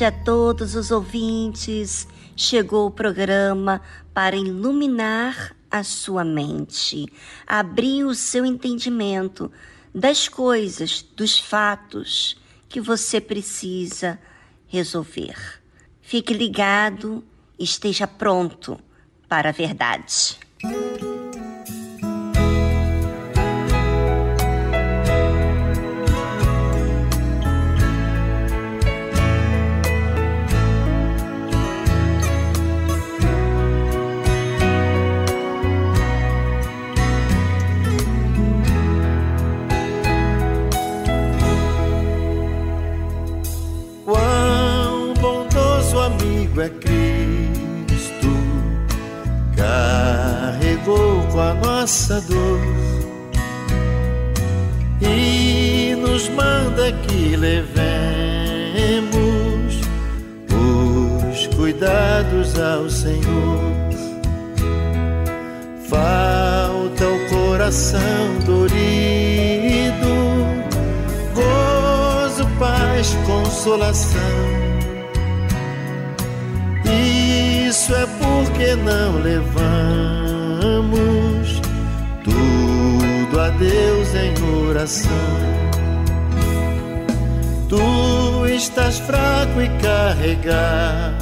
Tarde a todos os ouvintes. Chegou o programa para iluminar a sua mente, abrir o seu entendimento das coisas, dos fatos que você precisa resolver. Fique ligado, esteja pronto para a verdade. Senhor. Falta o coração dorido, gozo, paz, consolação isso é porque não levamos tudo a Deus em oração. Tu estás fraco e carregado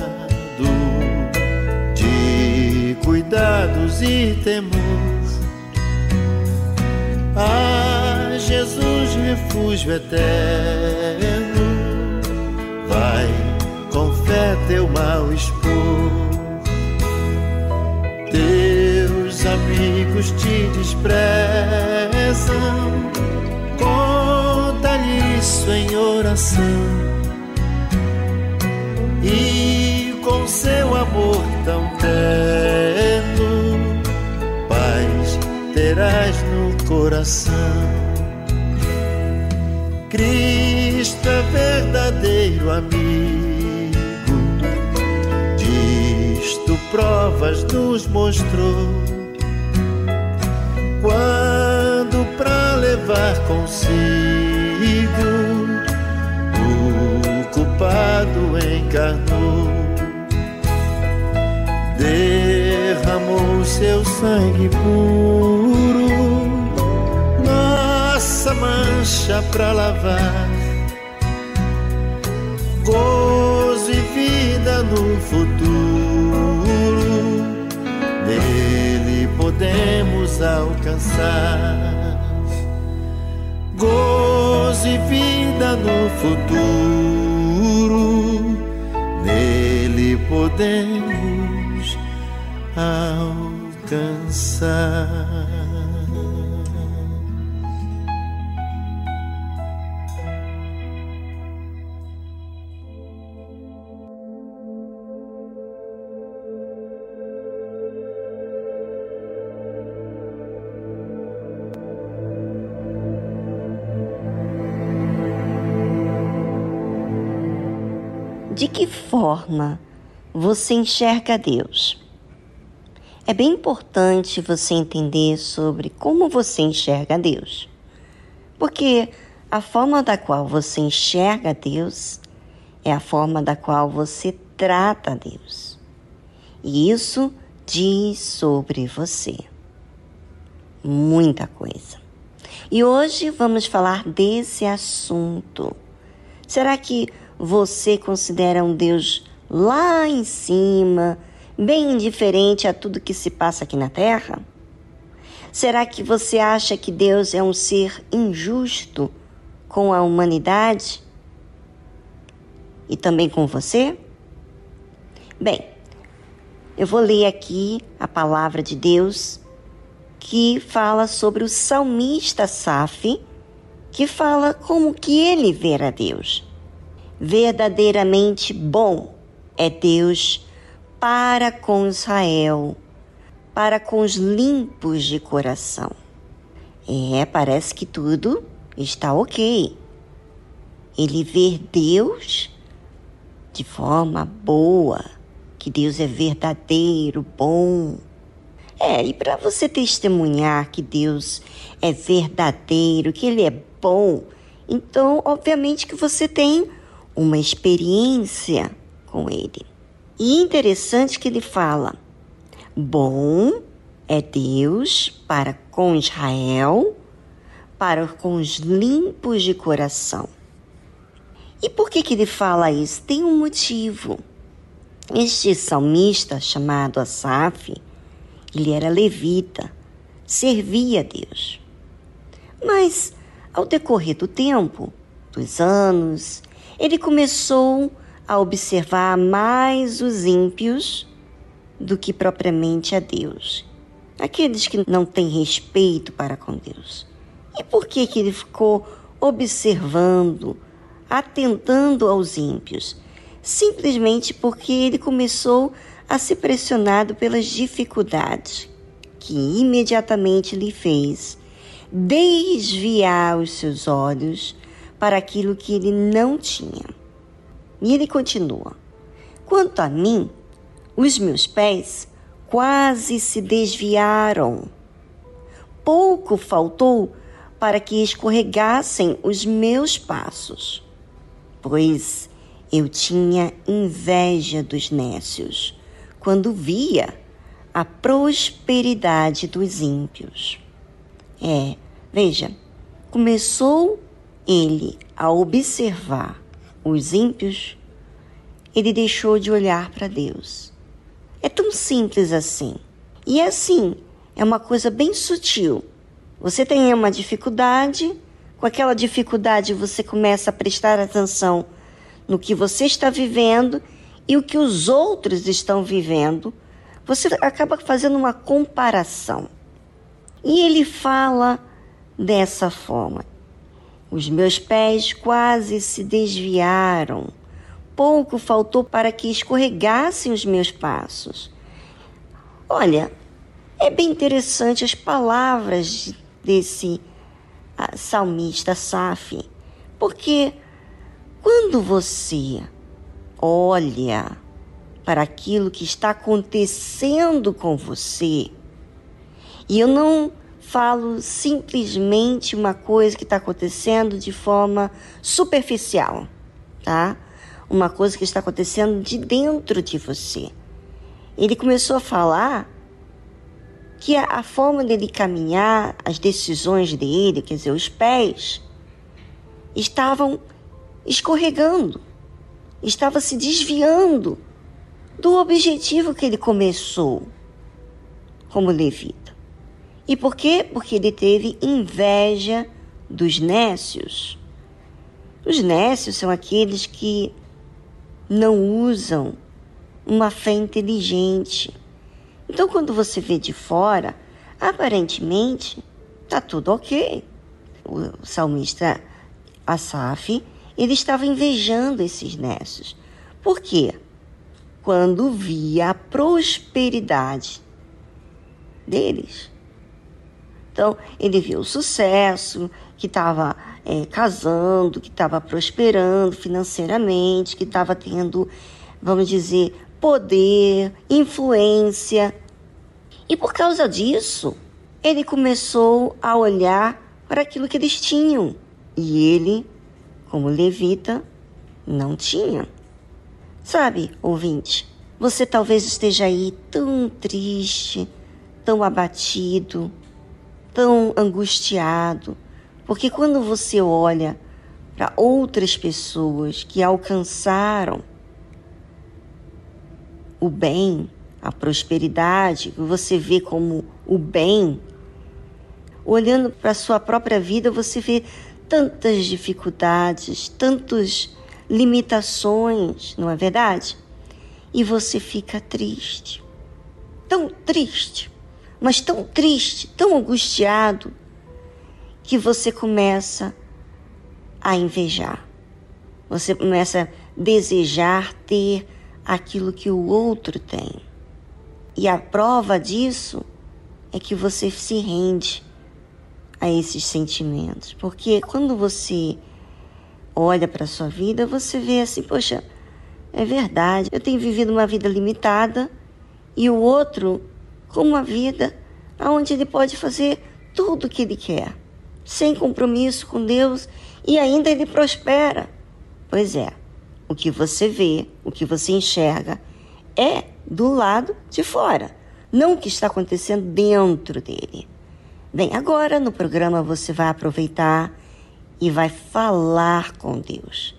cuidados e temor. Ah, Jesus, refúgio eterno, vai com fé teu mal expor teus amigos te desprezam. Conta-lhe isso em oração. E com seu amor tão terno, coração. Cristo é verdadeiro amigo provas nos mostrou. Quando pra levar consigo o culpado encarnou, derramou seu sangue puro, mancha pra lavar, gozo e vida no futuro, nele podemos alcançar gozo e vida no futuro. Nele podemos alcançar. Que forma você enxerga Deus? É bem importante você entender sobre como você enxerga Deus. Porque a forma da qual você enxerga Deus é a forma da qual você trata Deus. E isso diz sobre você muita coisa. E hoje vamos falar desse assunto. Será que você considera um Deus lá em cima, bem indiferente a tudo que se passa aqui na Terra? Será que você acha que Deus é um ser injusto com a humanidade? E também com você? Bem, eu vou ler aqui a palavra de Deus que fala sobre o salmista Saf, que fala como que ele vê a Deus verdadeiramente bom é Deus para com Israel, para com os limpos de coração. É, parece que tudo está ok. Ele vê Deus de forma boa, que Deus é verdadeiro, bom. É, e para você testemunhar que Deus é verdadeiro, que Ele é bom, então, obviamente que você tem uma experiência com ele. E interessante que ele fala: bom é Deus para com Israel, para com os limpos de coração. E por que, que ele fala isso? Tem um motivo. Este salmista chamado Asaf, ele era levita, servia a Deus. Mas, ao decorrer do tempo, dos anos, ele começou a observar mais os ímpios do que propriamente a Deus. Aqueles que não têm respeito para com Deus. E por que, que ele ficou observando, atentando aos ímpios? Simplesmente porque ele começou a ser pressionado pelas dificuldades, que imediatamente lhe fez desviar os seus olhos para aquilo que ele não tinha. E ele continua: Quanto a mim, os meus pés quase se desviaram. Pouco faltou para que escorregassem os meus passos, pois eu tinha inveja dos nécios quando via a prosperidade dos ímpios. É, veja, começou ele, ao observar os ímpios, ele deixou de olhar para Deus. É tão simples assim. E é assim, é uma coisa bem sutil. Você tem uma dificuldade, com aquela dificuldade você começa a prestar atenção no que você está vivendo e o que os outros estão vivendo. Você acaba fazendo uma comparação. E ele fala dessa forma: os meus pés quase se desviaram. Pouco faltou para que escorregassem os meus passos. Olha, é bem interessante as palavras desse ah, salmista Saf, porque quando você olha para aquilo que está acontecendo com você, e eu não falo simplesmente uma coisa que está acontecendo de forma superficial, tá? Uma coisa que está acontecendo de dentro de você. Ele começou a falar que a, forma dele caminhar, as decisões dele, quer dizer, os pés, estavam escorregando, estava se desviando do objetivo que ele começou como levita. E por quê? Porque ele teve inveja dos nécios. Os nécios são aqueles que não usam uma fé inteligente. Então, quando você vê de fora, aparentemente está tudo ok. O salmista Asaf, ele estava invejando esses nécios. Por quê? Quando via a prosperidade deles. Então, ele viu o sucesso, que estava é, casando, que estava prosperando financeiramente, que estava tendo, vamos dizer, poder, influência. E por causa disso, ele começou a olhar para aquilo que eles tinham. E ele, como levita, não tinha. Sabe, ouvinte, você talvez esteja aí tão triste, tão abatido, tão angustiado, porque quando você olha para outras pessoas que alcançaram o bem, a prosperidade, você vê como o bem, olhando para a sua própria vida, você vê tantas dificuldades, tantas limitações, não é verdade? E você fica triste, tão triste mas tão triste, tão angustiado, que você começa a invejar. Você começa a desejar ter aquilo que o outro tem. E a prova disso é que você se rende a esses sentimentos. Porque quando você olha para a sua vida, você vê assim, poxa, é verdade, eu tenho vivido uma vida limitada e o outro com uma vida onde ele pode fazer tudo o que ele quer, sem compromisso com Deus e ainda ele prospera. Pois é, o que você vê, o que você enxerga é do lado de fora, não o que está acontecendo dentro dele. Bem, agora no programa você vai aproveitar e vai falar com Deus.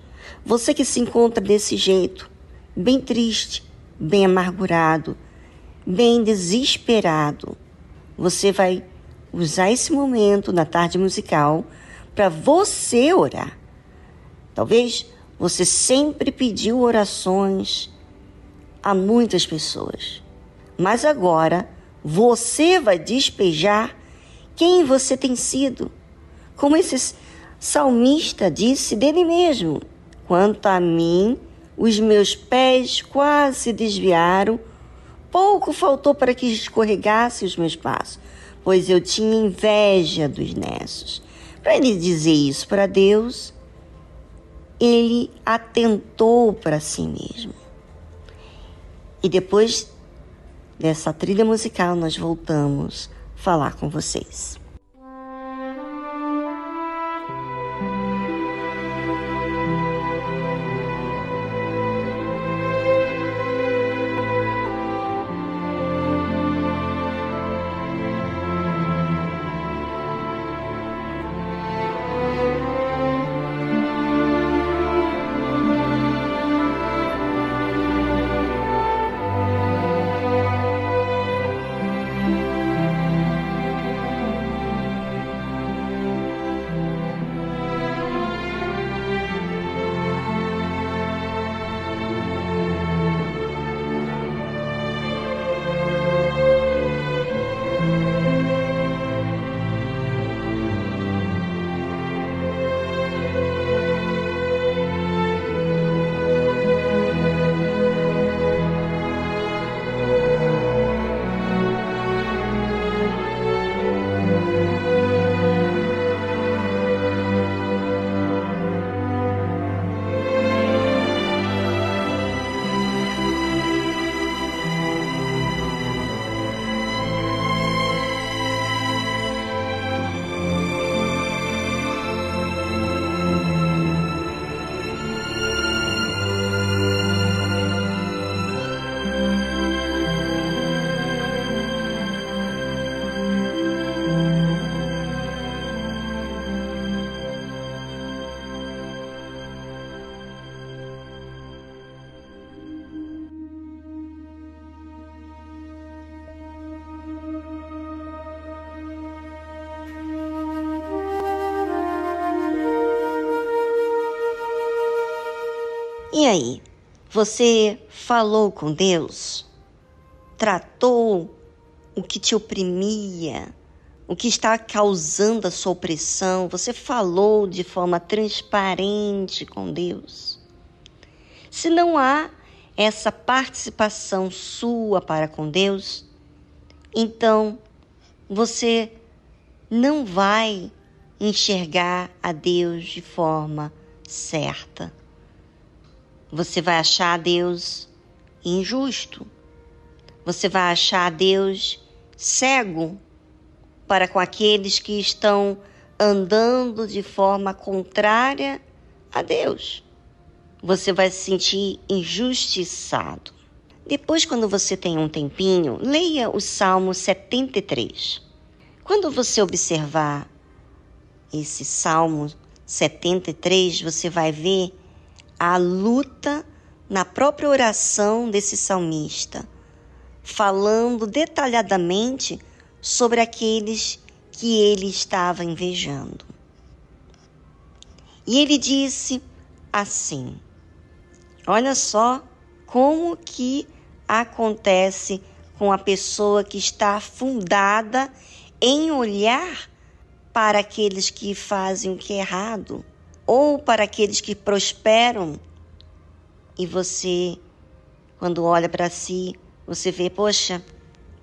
Você que se encontra desse jeito, bem triste, bem amargurado, bem desesperado, você vai usar esse momento na tarde musical para você orar. Talvez você sempre pediu orações a muitas pessoas, mas agora você vai despejar quem você tem sido. Como esse salmista disse dele mesmo: Quanto a mim, os meus pés quase se desviaram Pouco faltou para que escorregasse os meus passos, pois eu tinha inveja dos nessos. Para ele dizer isso para Deus, ele atentou para si mesmo. E depois dessa trilha musical, nós voltamos a falar com vocês. Aí, você falou com Deus? Tratou o que te oprimia? O que está causando a sua opressão? Você falou de forma transparente com Deus? Se não há essa participação sua para com Deus, então você não vai enxergar a Deus de forma certa. Você vai achar Deus injusto. Você vai achar Deus cego para com aqueles que estão andando de forma contrária a Deus você vai se sentir injustiçado. Depois, quando você tem um tempinho, leia o Salmo 73. Quando você observar esse Salmo 73, você vai ver a luta na própria oração desse salmista, falando detalhadamente sobre aqueles que ele estava invejando. E ele disse assim: Olha só como que acontece com a pessoa que está afundada em olhar para aqueles que fazem o que é errado ou para aqueles que prosperam. E você, quando olha para si, você vê, poxa,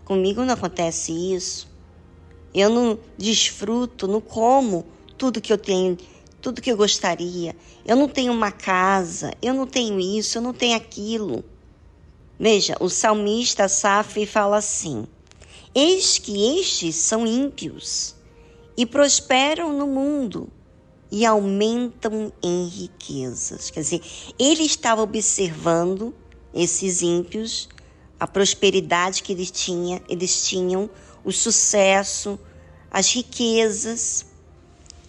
comigo não acontece isso. Eu não desfruto, não como tudo que eu tenho tudo que eu gostaria. Eu não tenho uma casa, eu não tenho isso, eu não tenho aquilo. Veja, o salmista Safri fala assim: Eis que estes são ímpios e prosperam no mundo e aumentam em riquezas. Quer dizer, ele estava observando esses ímpios, a prosperidade que eles, tinha, eles tinham, o sucesso, as riquezas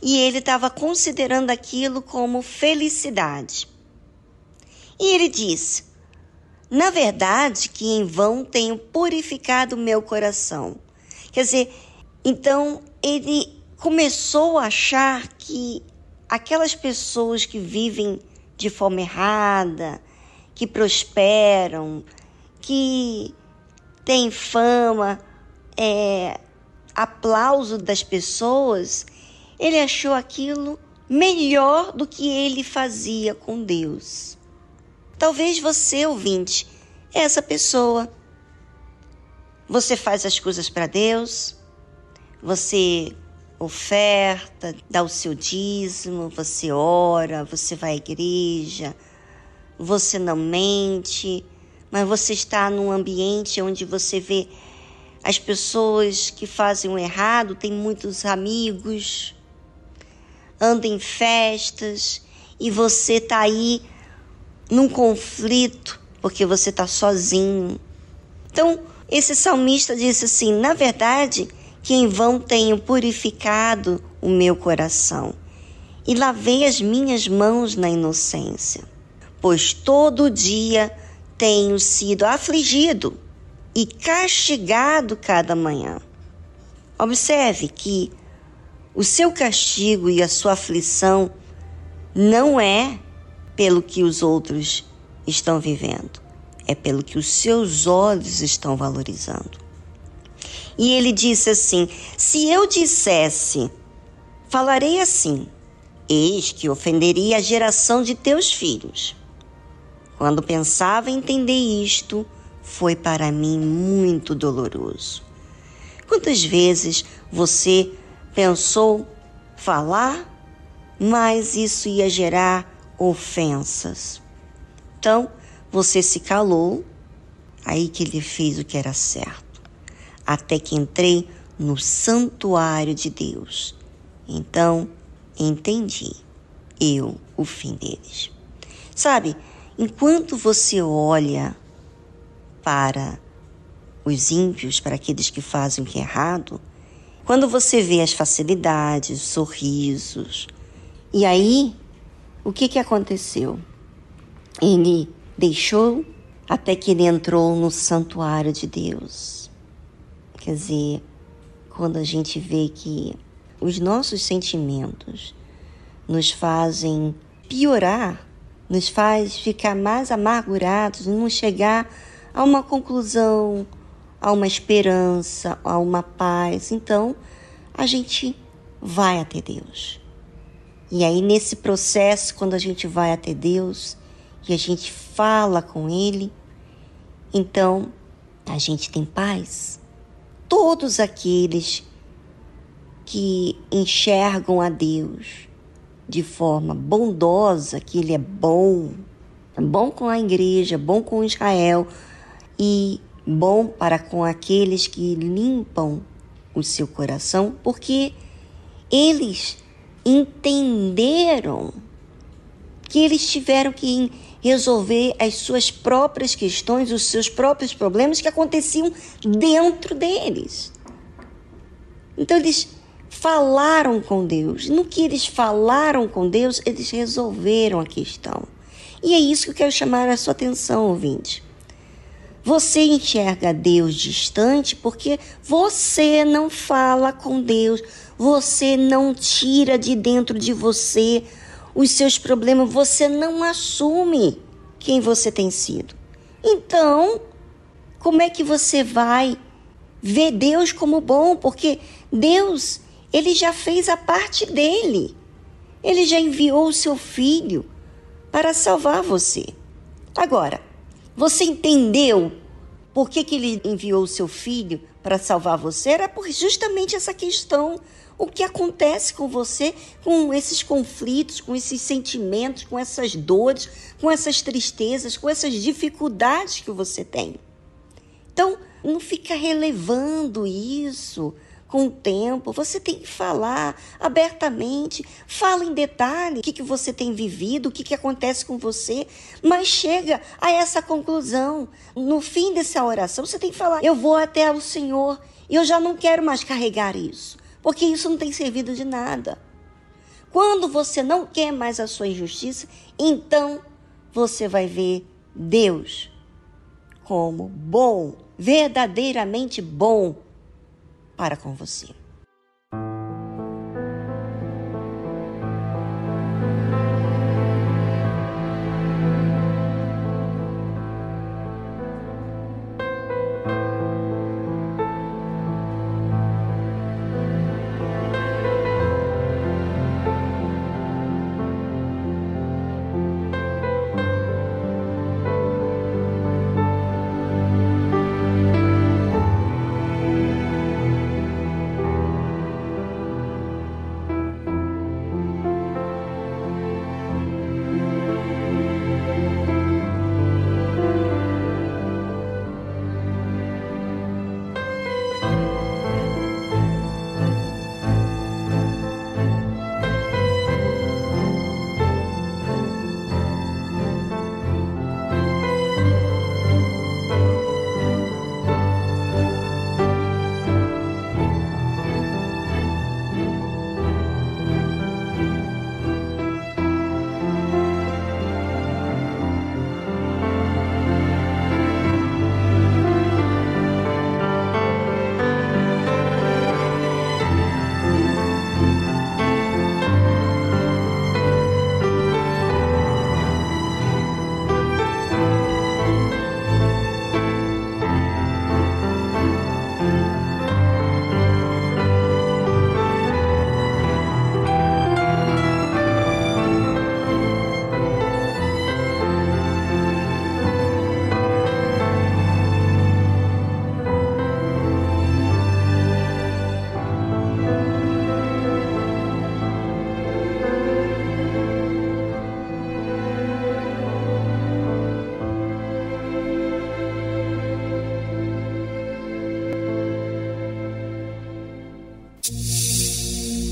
e ele estava considerando aquilo como felicidade. E ele disse: Na verdade, que em vão tenho purificado meu coração. Quer dizer, então ele começou a achar que aquelas pessoas que vivem de forma errada, que prosperam, que têm fama, é, aplauso das pessoas, ele achou aquilo melhor do que ele fazia com Deus. Talvez você, ouvinte, é essa pessoa. Você faz as coisas para Deus, você oferta, dá o seu dízimo, você ora, você vai à igreja, você não mente, mas você está num ambiente onde você vê as pessoas que fazem o errado, tem muitos amigos, anda em festas e você está aí num conflito porque você está sozinho. Então, esse salmista disse assim: na verdade, que em vão tenho purificado o meu coração e lavei as minhas mãos na inocência, pois todo dia tenho sido afligido e castigado cada manhã. Observe que o seu castigo e a sua aflição não é pelo que os outros estão vivendo, é pelo que os seus olhos estão valorizando. E ele disse assim: Se eu dissesse, falarei assim, eis que ofenderia a geração de teus filhos. Quando pensava entender isto, foi para mim muito doloroso. Quantas vezes você pensou falar, mas isso ia gerar ofensas. Então, você se calou, aí que ele fez o que era certo, até que entrei no santuário de Deus. Então, entendi eu o fim deles. Sabe, enquanto você olha para os ímpios, para aqueles que fazem o que é errado, quando você vê as facilidades, sorrisos, e aí o que, que aconteceu? Ele deixou até que ele entrou no santuário de Deus. Quer dizer, quando a gente vê que os nossos sentimentos nos fazem piorar nos faz ficar mais amargurados, não chegar a uma conclusão, a uma esperança, a uma paz. Então, a gente vai até Deus. E aí, nesse processo, quando a gente vai até Deus e a gente fala com Ele, então a gente tem paz. Todos aqueles que enxergam a Deus de forma bondosa, que Ele é bom, é bom com a igreja, bom com Israel e bom para com aqueles que limpam o seu coração, porque eles entenderam que eles tiveram que resolver as suas próprias questões, os seus próprios problemas que aconteciam dentro deles. Então eles falaram com Deus. No que eles falaram com Deus, eles resolveram a questão. E é isso que eu quero chamar a sua atenção, ouvinte. Você enxerga Deus distante porque você não fala com Deus, você não tira de dentro de você os seus problemas, você não assume quem você tem sido. Então, como é que você vai ver Deus como bom? Porque Deus, ele já fez a parte dele. Ele já enviou o seu filho para salvar você. Agora, você entendeu por que, que ele enviou o seu filho para salvar você? Era por justamente essa questão. O que acontece com você, com esses conflitos, com esses sentimentos, com essas dores, com essas tristezas, com essas dificuldades que você tem. Então, não fica relevando isso com o tempo, você tem que falar abertamente, fala em detalhe o que, que você tem vivido, o que, que acontece com você, mas chega a essa conclusão. No fim dessa oração, você tem que falar: Eu vou até o Senhor e eu já não quero mais carregar isso, porque isso não tem servido de nada. Quando você não quer mais a sua injustiça, então você vai ver Deus como bom, verdadeiramente bom para com você.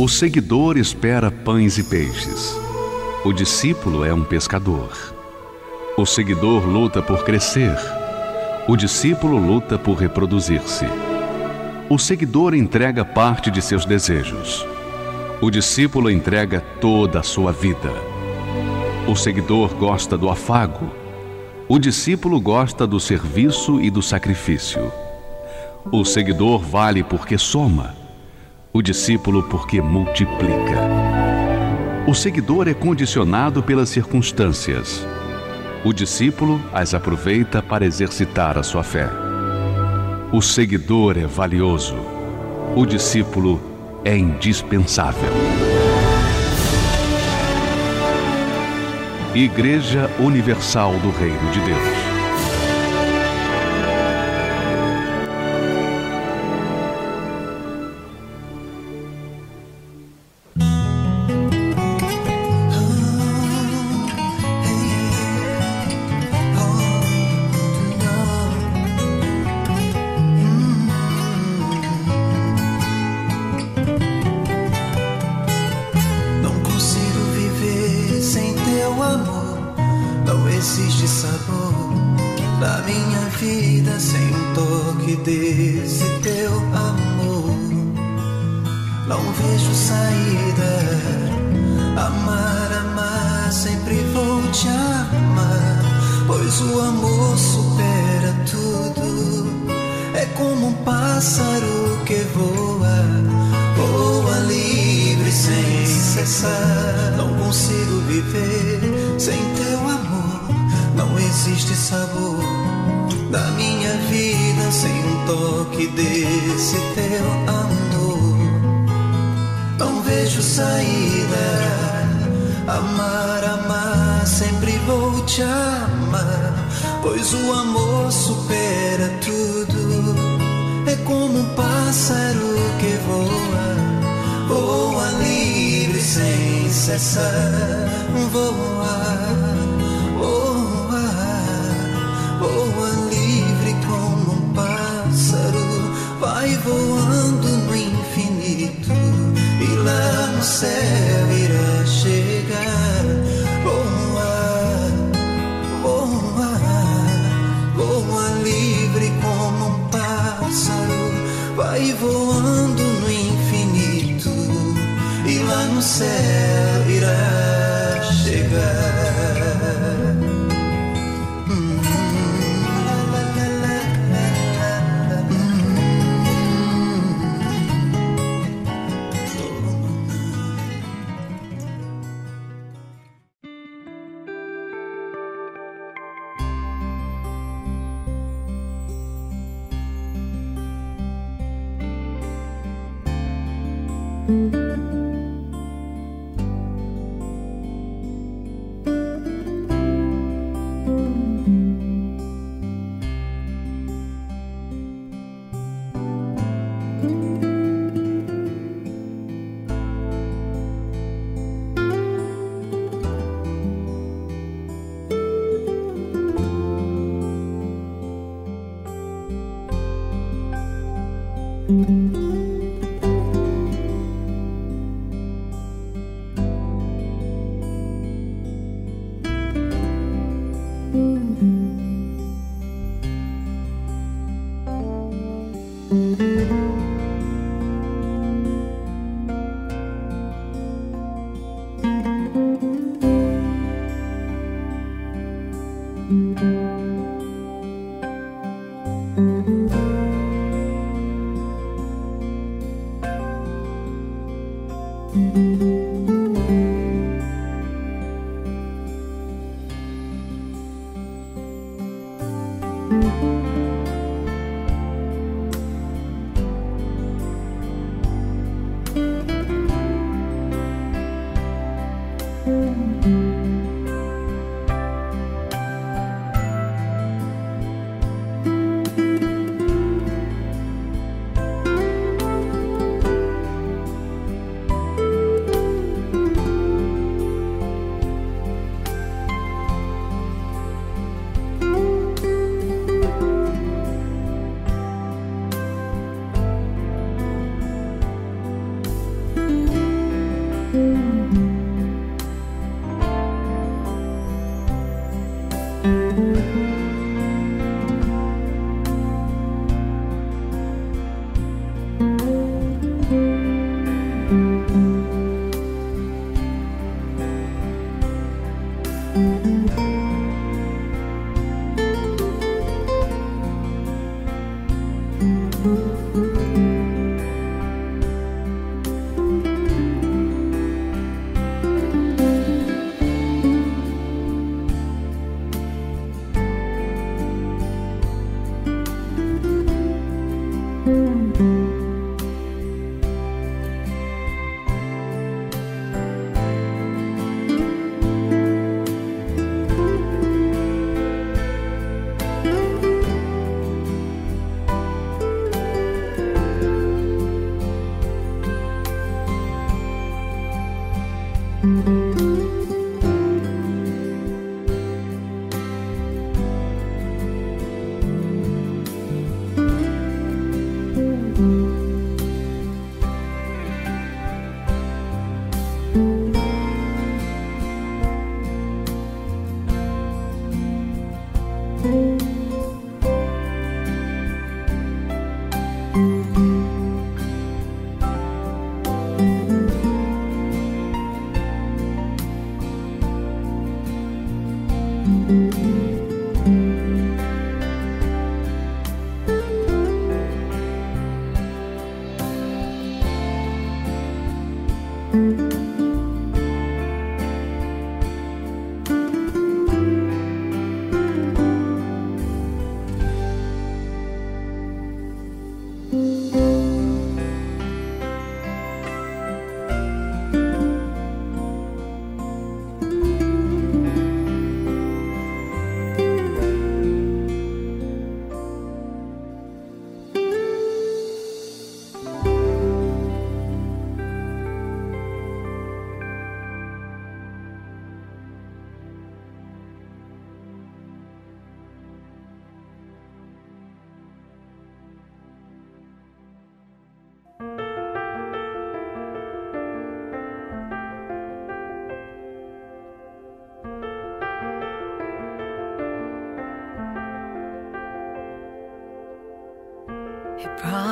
O seguidor espera pães e peixes. O discípulo é um pescador. O seguidor luta por crescer. O discípulo luta por reproduzir-se. O seguidor entrega parte de seus desejos. O discípulo entrega toda a sua vida. O seguidor gosta do afago. O discípulo gosta do serviço e do sacrifício. O seguidor vale porque soma o discípulo porque multiplica. O seguidor é condicionado pelas circunstâncias. O discípulo as aproveita para exercitar a sua fé. O seguidor é valioso. O discípulo é indispensável. Igreja Universal do Reino de Deus.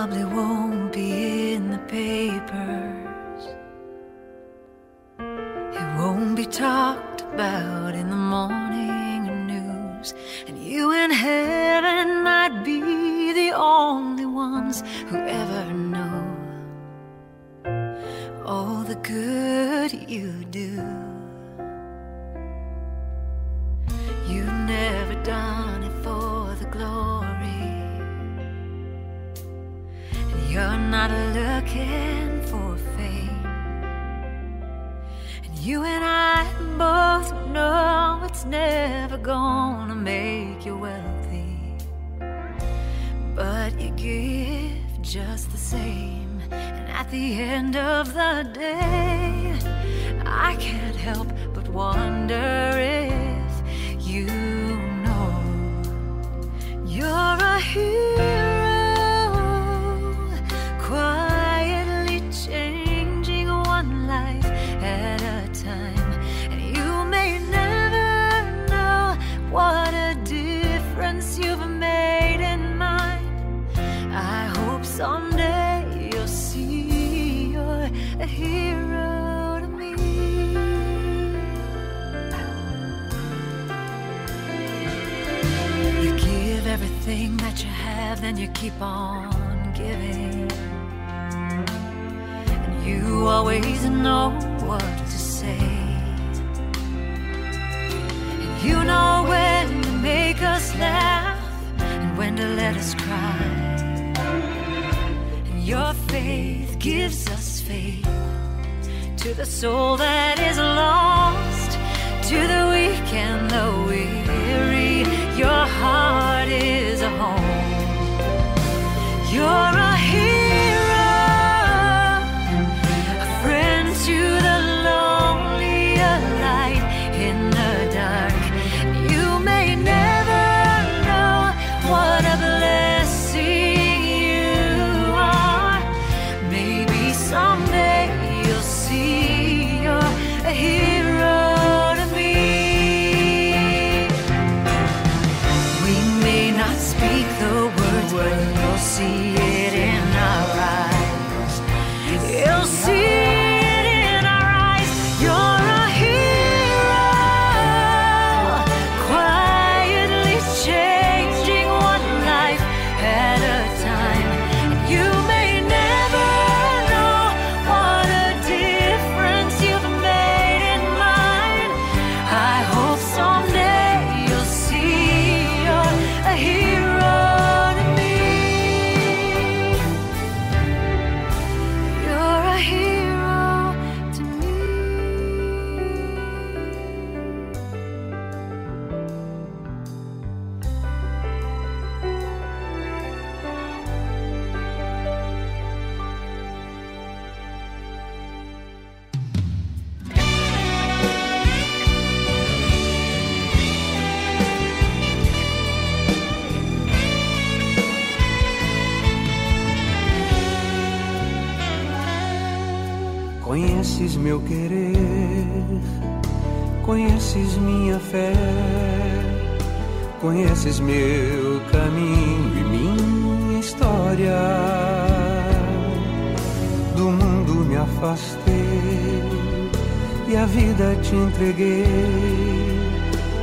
probably won't be in the papers. It won't be talked about in the morning news. And you and heaven might be the only ones who ever know all the good you do. You've never done it for the glory. You're not looking for fame. And you and I both know it's never gonna make you wealthy. But you give just the same. And at the end of the day, I can't help but wonder if you know you're a hero. have, then you keep on giving. And you always know what to say. And you know when to make us laugh and when to let us cry. And your faith gives us faith to the soul that is lost, to the weak and the weary. Your heart is a home. You're a fé. Conheces meu caminho e minha história. Do mundo me afastei e a vida te entreguei.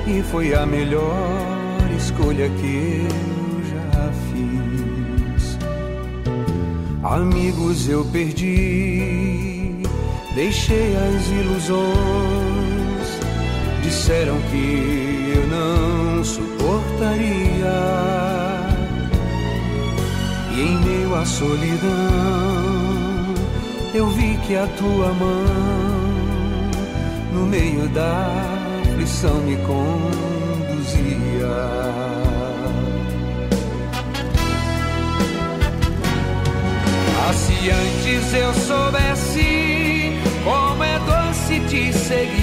E foi a melhor escolha que eu já fiz. Amigos eu perdi, deixei as ilusões disseram que eu não suportaria. E em meio à solidão, eu vi que a tua mão, no meio da aflição me conduzia. Ah, se antes eu soubesse como é doce te seguir,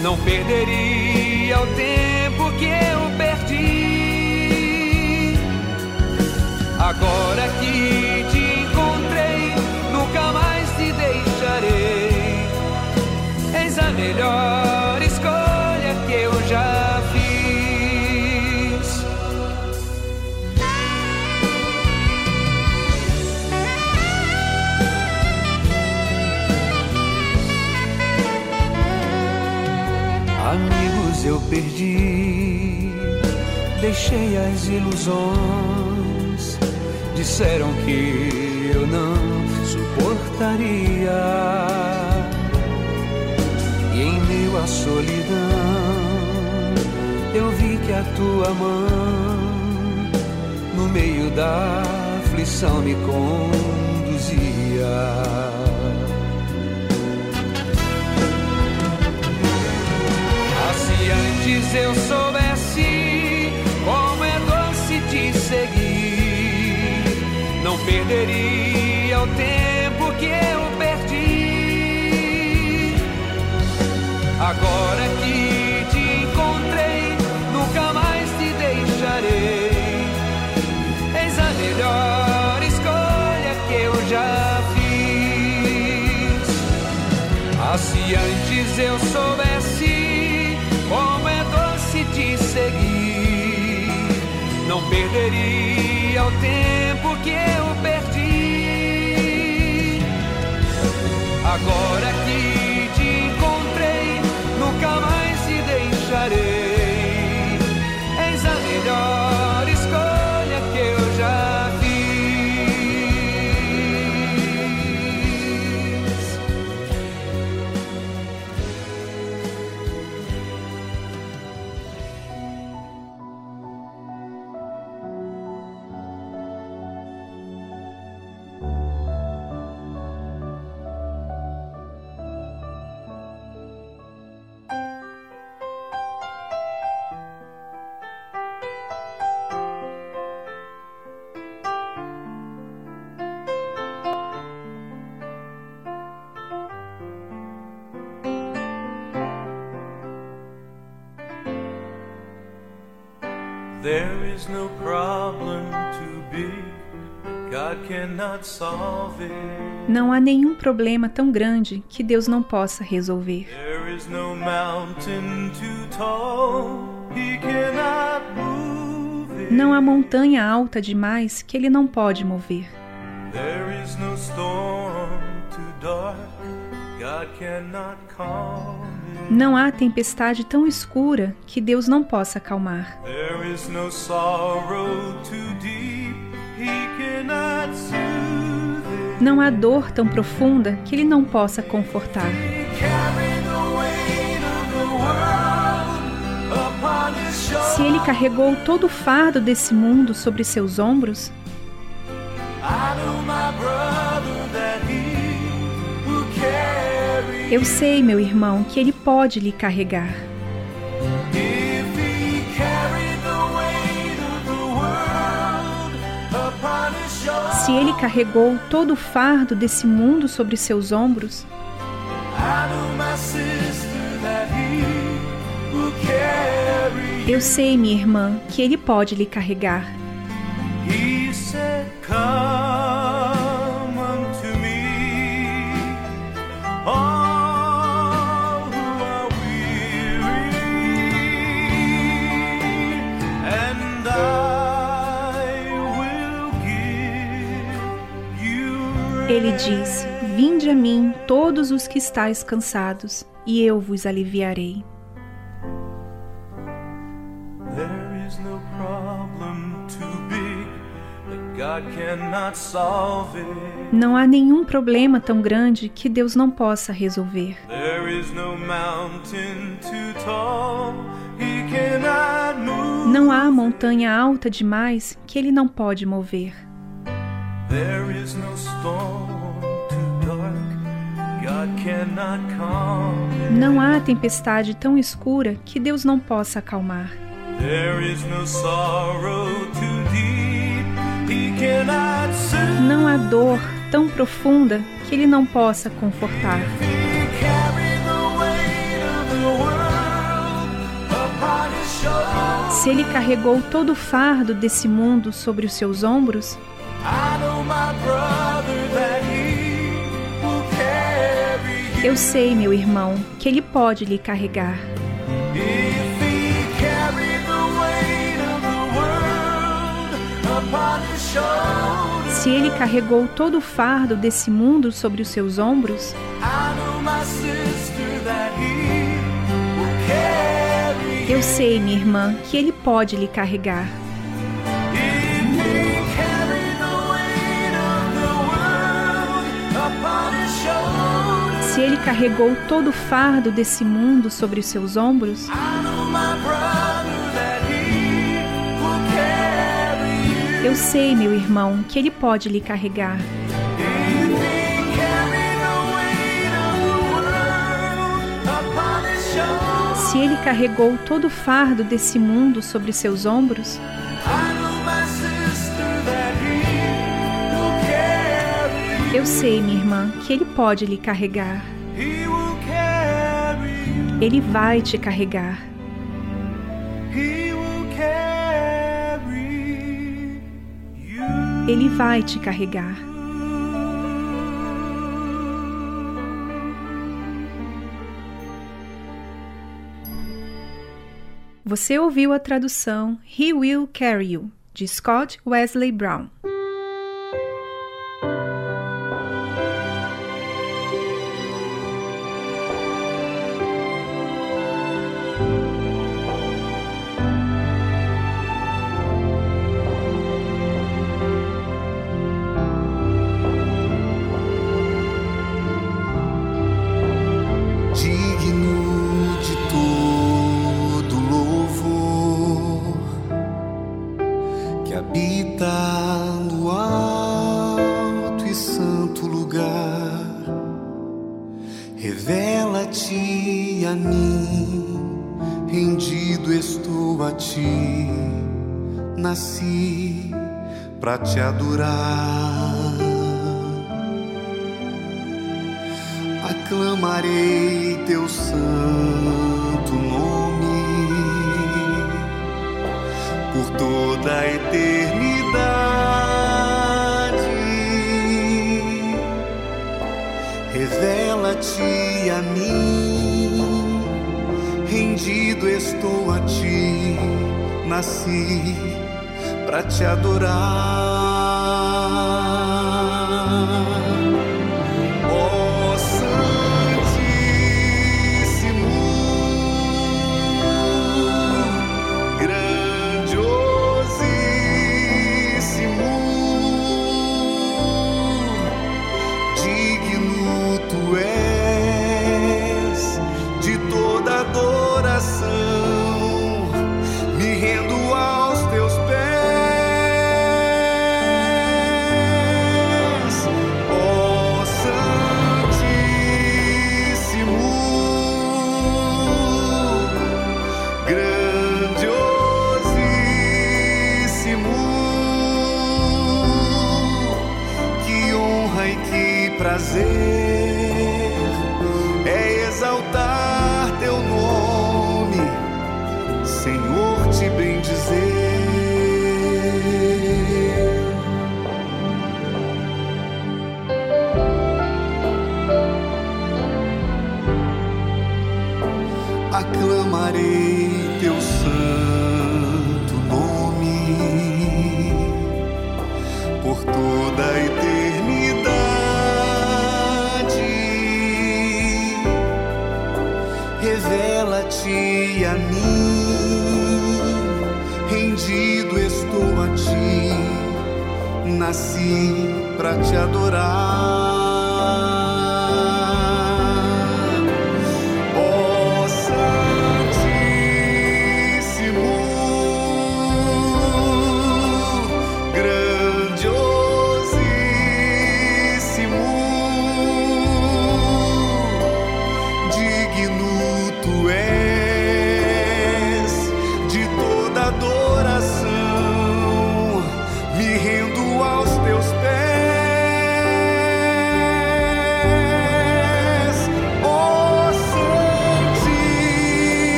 não perderia o tempo que eu perdi, deixei as ilusões. Disseram que eu não suportaria. E em meio à solidão, eu vi que a tua mão, no meio da aflição, me conduzia. Antes eu soubesse como é doce te seguir, não perderia o tempo que eu perdi. Agora que te encontrei, nunca mais te deixarei. Eis a melhor escolha que eu já fiz. Ah, se antes eu soubesse perderia o tempo que eu perdi. Agora que te encontrei, nunca mais te deixarei. Problema tão grande que Deus não possa resolver. Não há montanha alta demais que Ele não pode mover. Não há tempestade tão escura que Deus não possa acalmar. Não há dor tão profunda que Ele não possa confortar. Se Ele carregou todo o fardo desse mundo sobre seus ombros, eu sei, meu irmão, que Ele pode lhe carregar. Se Ele carregou todo o fardo desse mundo sobre seus ombros, eu sei, minha irmã, que Ele pode lhe carregar. Ele diz: Vinde a mim, todos os que estáis cansados, e eu vos aliviarei. There is no problem too big that God cannot solve it. Não há nenhum problema tão grande que Deus não possa resolver. There is no mountain too tall. Não há montanha alta demais que ele não pode mover. Não há tempestade tão escura que Deus não possa acalmar. Não há dor tão profunda que Ele não possa confortar. Se Ele carregou todo o fardo desse mundo sobre os seus ombros, eu sei, meu irmão, que Ele pode lhe carregar. Se ele carregou todo o fardo desse mundo sobre os seus ombros, eu sei, minha irmã, que ele pode lhe carregar. Se ele carregou todo o fardo desse mundo sobre os seus ombros, eu sei, meu irmão, que ele pode lhe carregar. Se ele carregou todo o fardo desse mundo sobre seus ombros, eu sei, minha irmã, que ele pode lhe carregar. Ele vai te carregar. Ele vai te carregar. Você ouviu a tradução He Will Carry You, de Scott Wesley Brown.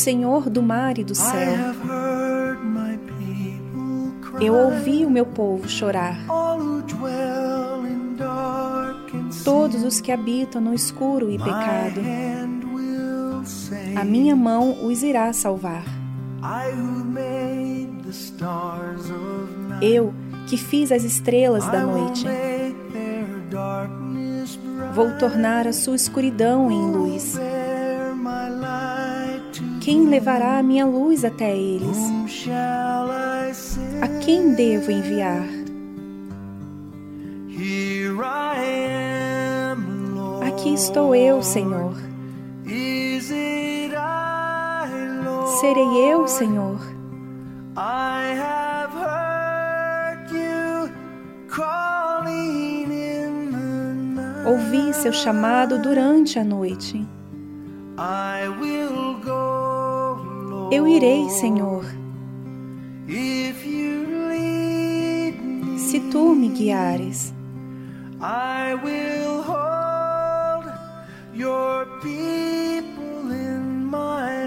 Senhor do mar e do céu, eu ouvi o meu povo chorar. Todos os que habitam no escuro e pecado, a minha mão os irá salvar. Eu, que fiz as estrelas da noite, vou tornar a sua escuridão em luz. Quem levará a minha luz até eles? A quem devo enviar? Aqui estou eu, Senhor. Serei eu, Senhor. Ouvi seu chamado durante a noite. Eu irei, Senhor, se tu me guiares.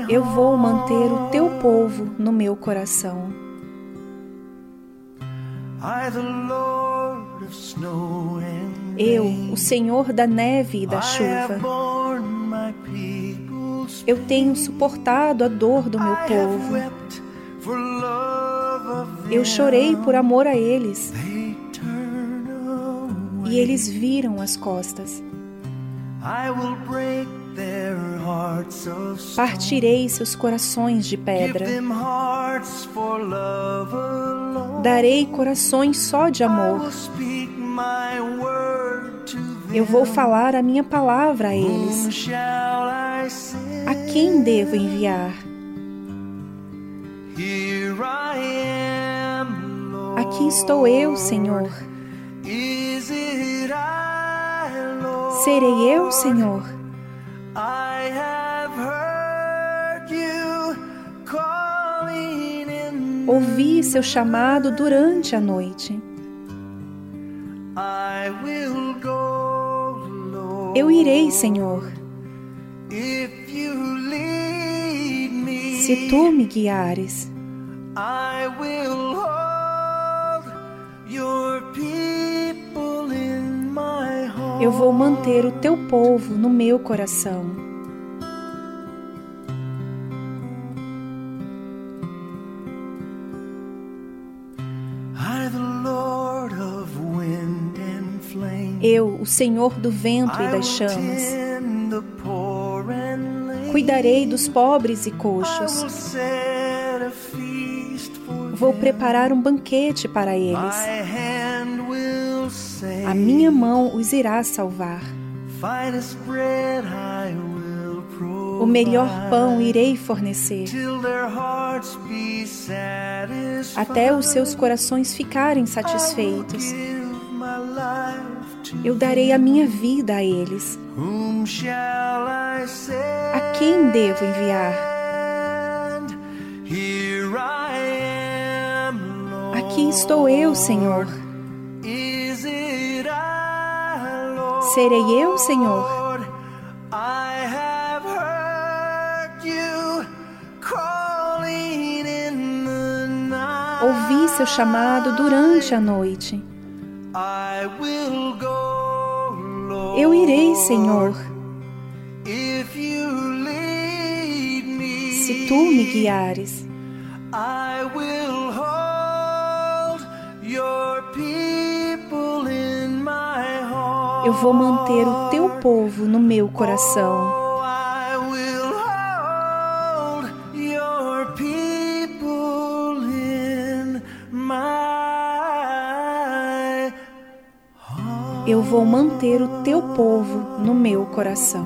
Eu vou manter o teu povo no meu coração. Eu, o Senhor da neve e da chuva. Eu tenho suportado a dor do meu povo. Eu chorei por amor a eles e eles viram as costas. Partirei seus corações de pedra. Darei corações só de amor. Eu vou falar a minha palavra a eles. A quem devo enviar? Aqui estou eu, Senhor. Serei eu, Senhor. Ouvi seu chamado durante a noite. Eu irei, Senhor, se tu me guiares. Eu vou manter o teu povo no meu coração. Eu, o Senhor do vento e das chamas, cuidarei dos pobres e coxos. Vou preparar um banquete para eles. A minha mão os irá salvar. O melhor pão irei fornecer, até os seus corações ficarem satisfeitos. Eu darei a minha vida a eles. A quem devo enviar? Aqui estou eu, Senhor. Serei eu, Senhor. Ouvi seu chamado durante a noite. Eu irei, Senhor, se tu me guiares. Eu vou manter o teu povo no meu coração. Eu vou manter o teu povo no meu coração.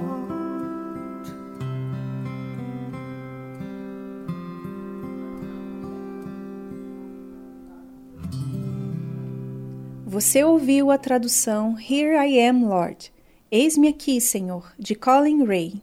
Você ouviu a tradução Here I Am, Lord. Eis-me aqui, Senhor, de Colin Ray.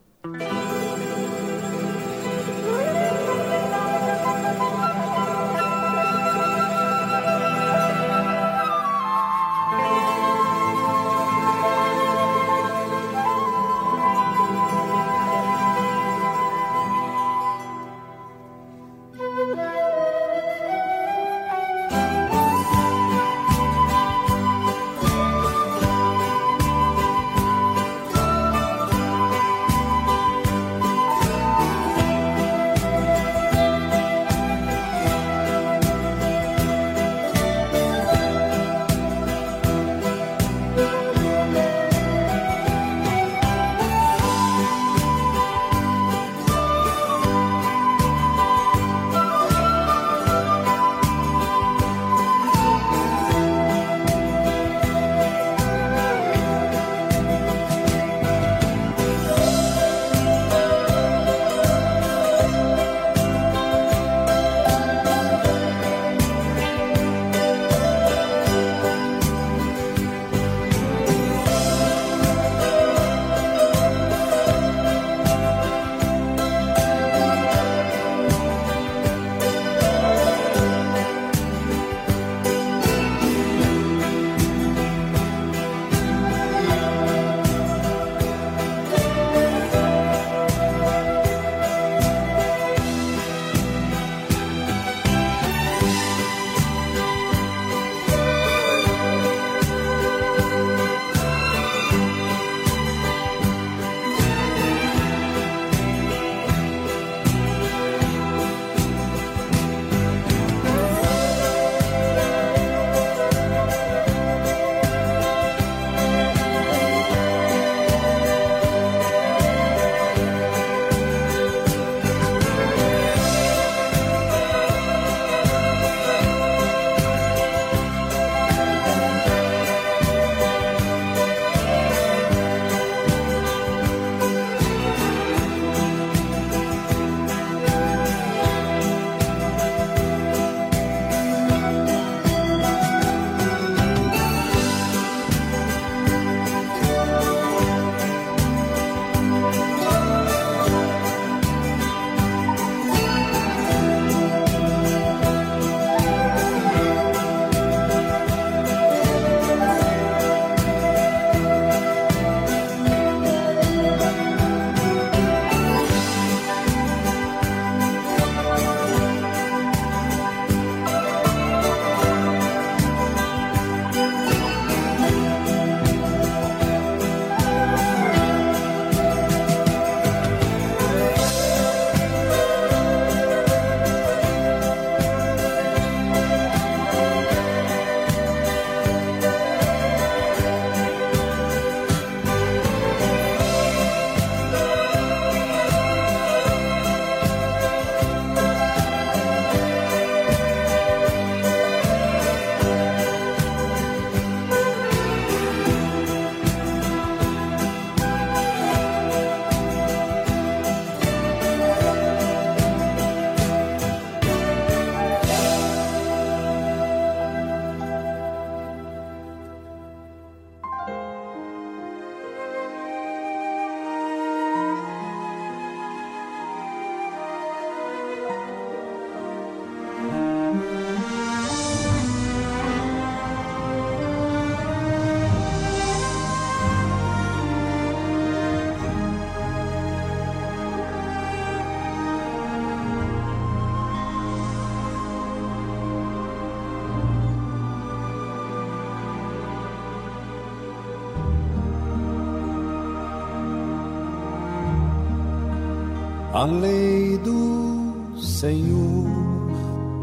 A lei do Senhor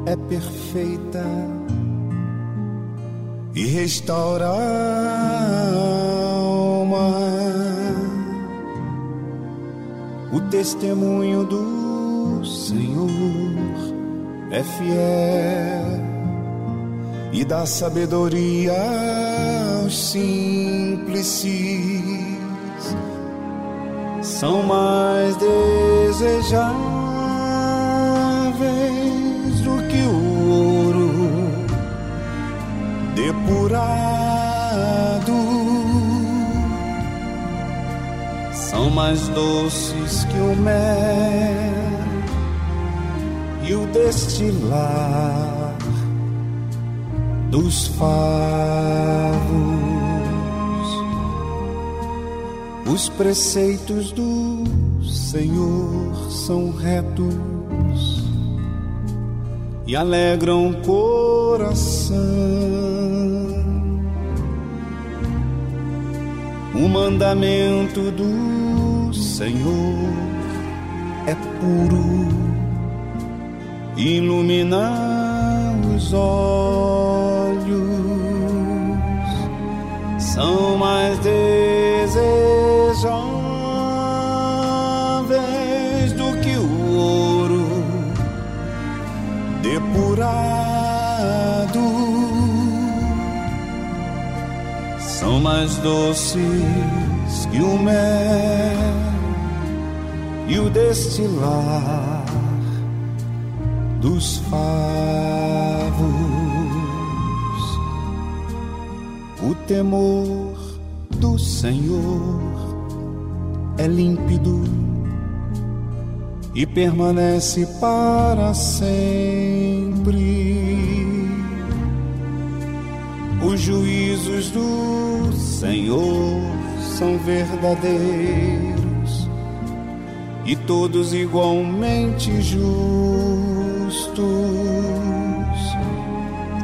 é perfeita e restaura a alma. O testemunho do Senhor é fiel e dá sabedoria aos simples. São mais desejáveis do que o ouro depurado. São mais doces que o mel e o destilar dos favos. Os preceitos do Senhor são retos e alegram o coração. O mandamento do Senhor é puro, ilumina os olhos, são mais desejáveis São mais doces que o mel e o destilar dos favos. O temor do Senhor é límpido e permanece para sempre. Os juízos do Senhor são verdadeiros e todos igualmente justos.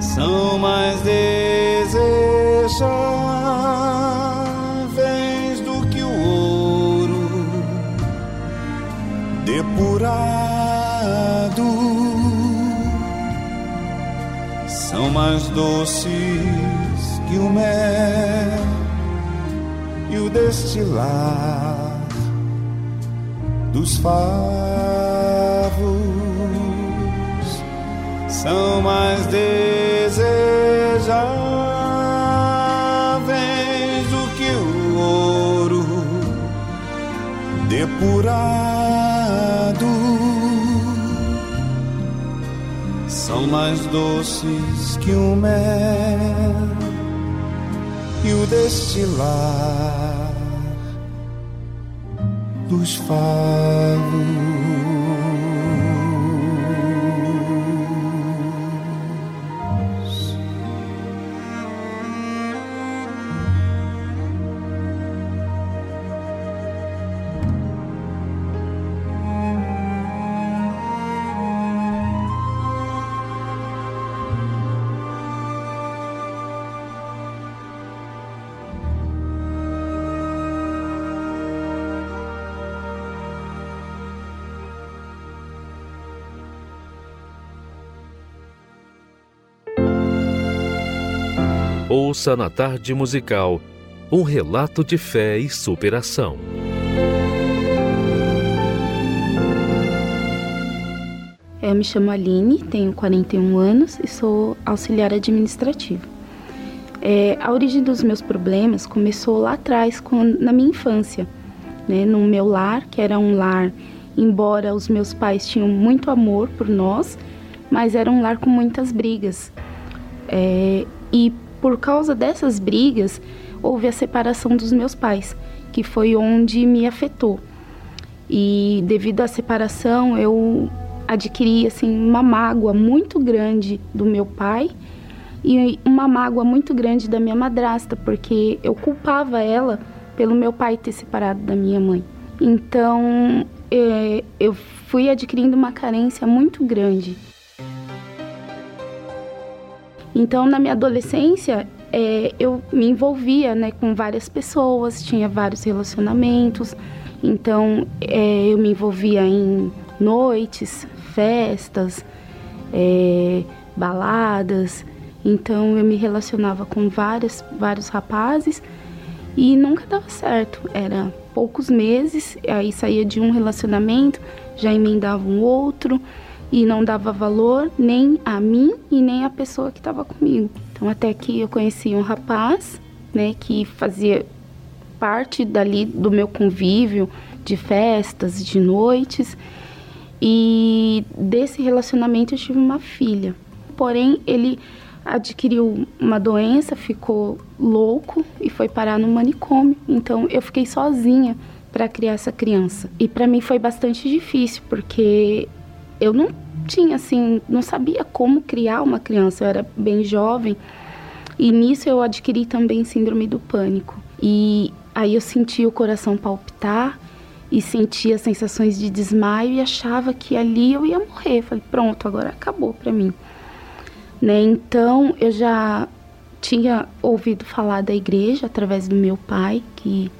São mais desejáveis do que o ouro depurado. São mais doces que o mel e o destilar dos favos. São mais desejáveis do que o ouro depurado. São mais doces que o mel o destilar dos favos. Ouça na tarde musical um relato de fé e superação. Eu me chamo Aline, tenho 41 anos e sou auxiliar administrativo. É, a origem dos meus problemas começou lá atrás, na minha infância, né, no meu lar, que era um lar, embora os meus pais tinham muito amor por nós, mas era um lar com muitas brigas. É, e por causa dessas brigas, houve a separação dos meus pais, que foi onde me afetou. E devido à separação, eu adquiri assim uma mágoa muito grande do meu pai e uma mágoa muito grande da minha madrasta, porque eu culpava ela pelo meu pai ter separado da minha mãe. Então, é, eu fui adquirindo uma carência muito grande. Então, na minha adolescência, é, eu me envolvia né, com várias pessoas, tinha vários relacionamentos Então é, eu me envolvia em noites, festas, é, baladas. Então eu me relacionava com vários, vários rapazes e nunca dava certo. Era poucos meses, aí saía de um relacionamento, já emendava um outro e não dava valor nem a mim e nem a pessoa que estava comigo. Então até que eu conheci um rapaz, né, que fazia parte dali do meu convívio de festas, de noites. E desse relacionamento eu tive uma filha. Porém, ele adquiriu uma doença, ficou louco e foi parar no manicômio. Então eu fiquei sozinha para criar essa criança. E para mim foi bastante difícil, porque eu não tinha assim, não sabia como criar uma criança, eu era bem jovem. E nisso eu adquiri também síndrome do pânico. E aí eu senti o coração palpitar e sentia sensações de desmaio e achava que ali eu ia morrer. Falei, pronto, agora acabou para mim. Né? Então eu já tinha ouvido falar da igreja através do meu pai, que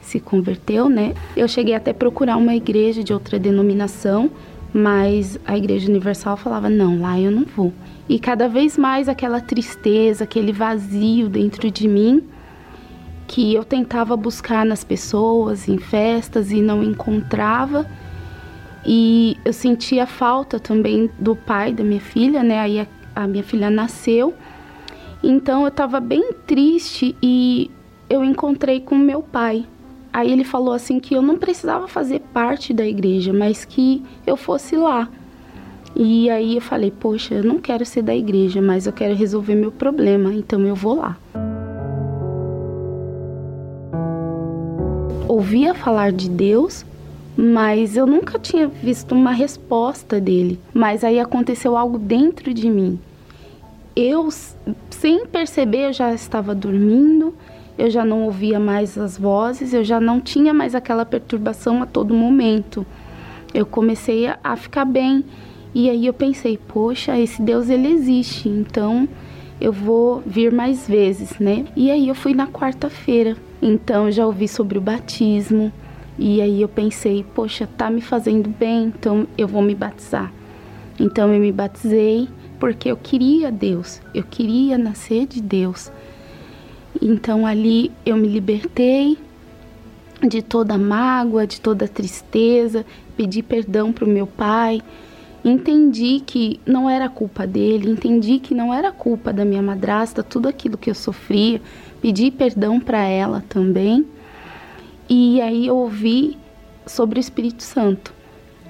se converteu, né? Eu cheguei até procurar uma igreja de outra denominação, mas a Igreja Universal falava: não, lá eu não vou. E cada vez mais aquela tristeza, aquele vazio dentro de mim que eu tentava buscar nas pessoas, em festas e não encontrava. E eu sentia falta também do pai da minha filha, né? Aí a, a minha filha nasceu. Então eu estava bem triste e eu encontrei com meu pai. Aí ele falou assim que eu não precisava fazer parte da igreja, mas que eu fosse lá. E aí eu falei, poxa, eu não quero ser da igreja, mas eu quero resolver meu problema, então eu vou lá. Ouvia falar de Deus, mas eu nunca tinha visto uma resposta dele. Mas aí aconteceu algo dentro de mim. Eu, sem perceber, eu já estava dormindo, eu já não ouvia mais as vozes, eu já não tinha mais aquela perturbação a todo momento. Eu comecei a ficar bem. E aí eu pensei, poxa, esse Deus ele existe, então eu vou vir mais vezes, né? E aí eu fui na quarta-feira. Então eu já ouvi sobre o batismo, e aí eu pensei, poxa, tá me fazendo bem, então eu vou me batizar. Então eu me batizei porque eu queria Deus, eu queria nascer de Deus. Então ali eu me libertei de toda mágoa, de toda tristeza, pedi perdão para o meu pai, entendi que não era culpa dele, entendi que não era culpa da minha madrasta, tudo aquilo que eu sofria, pedi perdão para ela também. E aí eu ouvi sobre o Espírito Santo.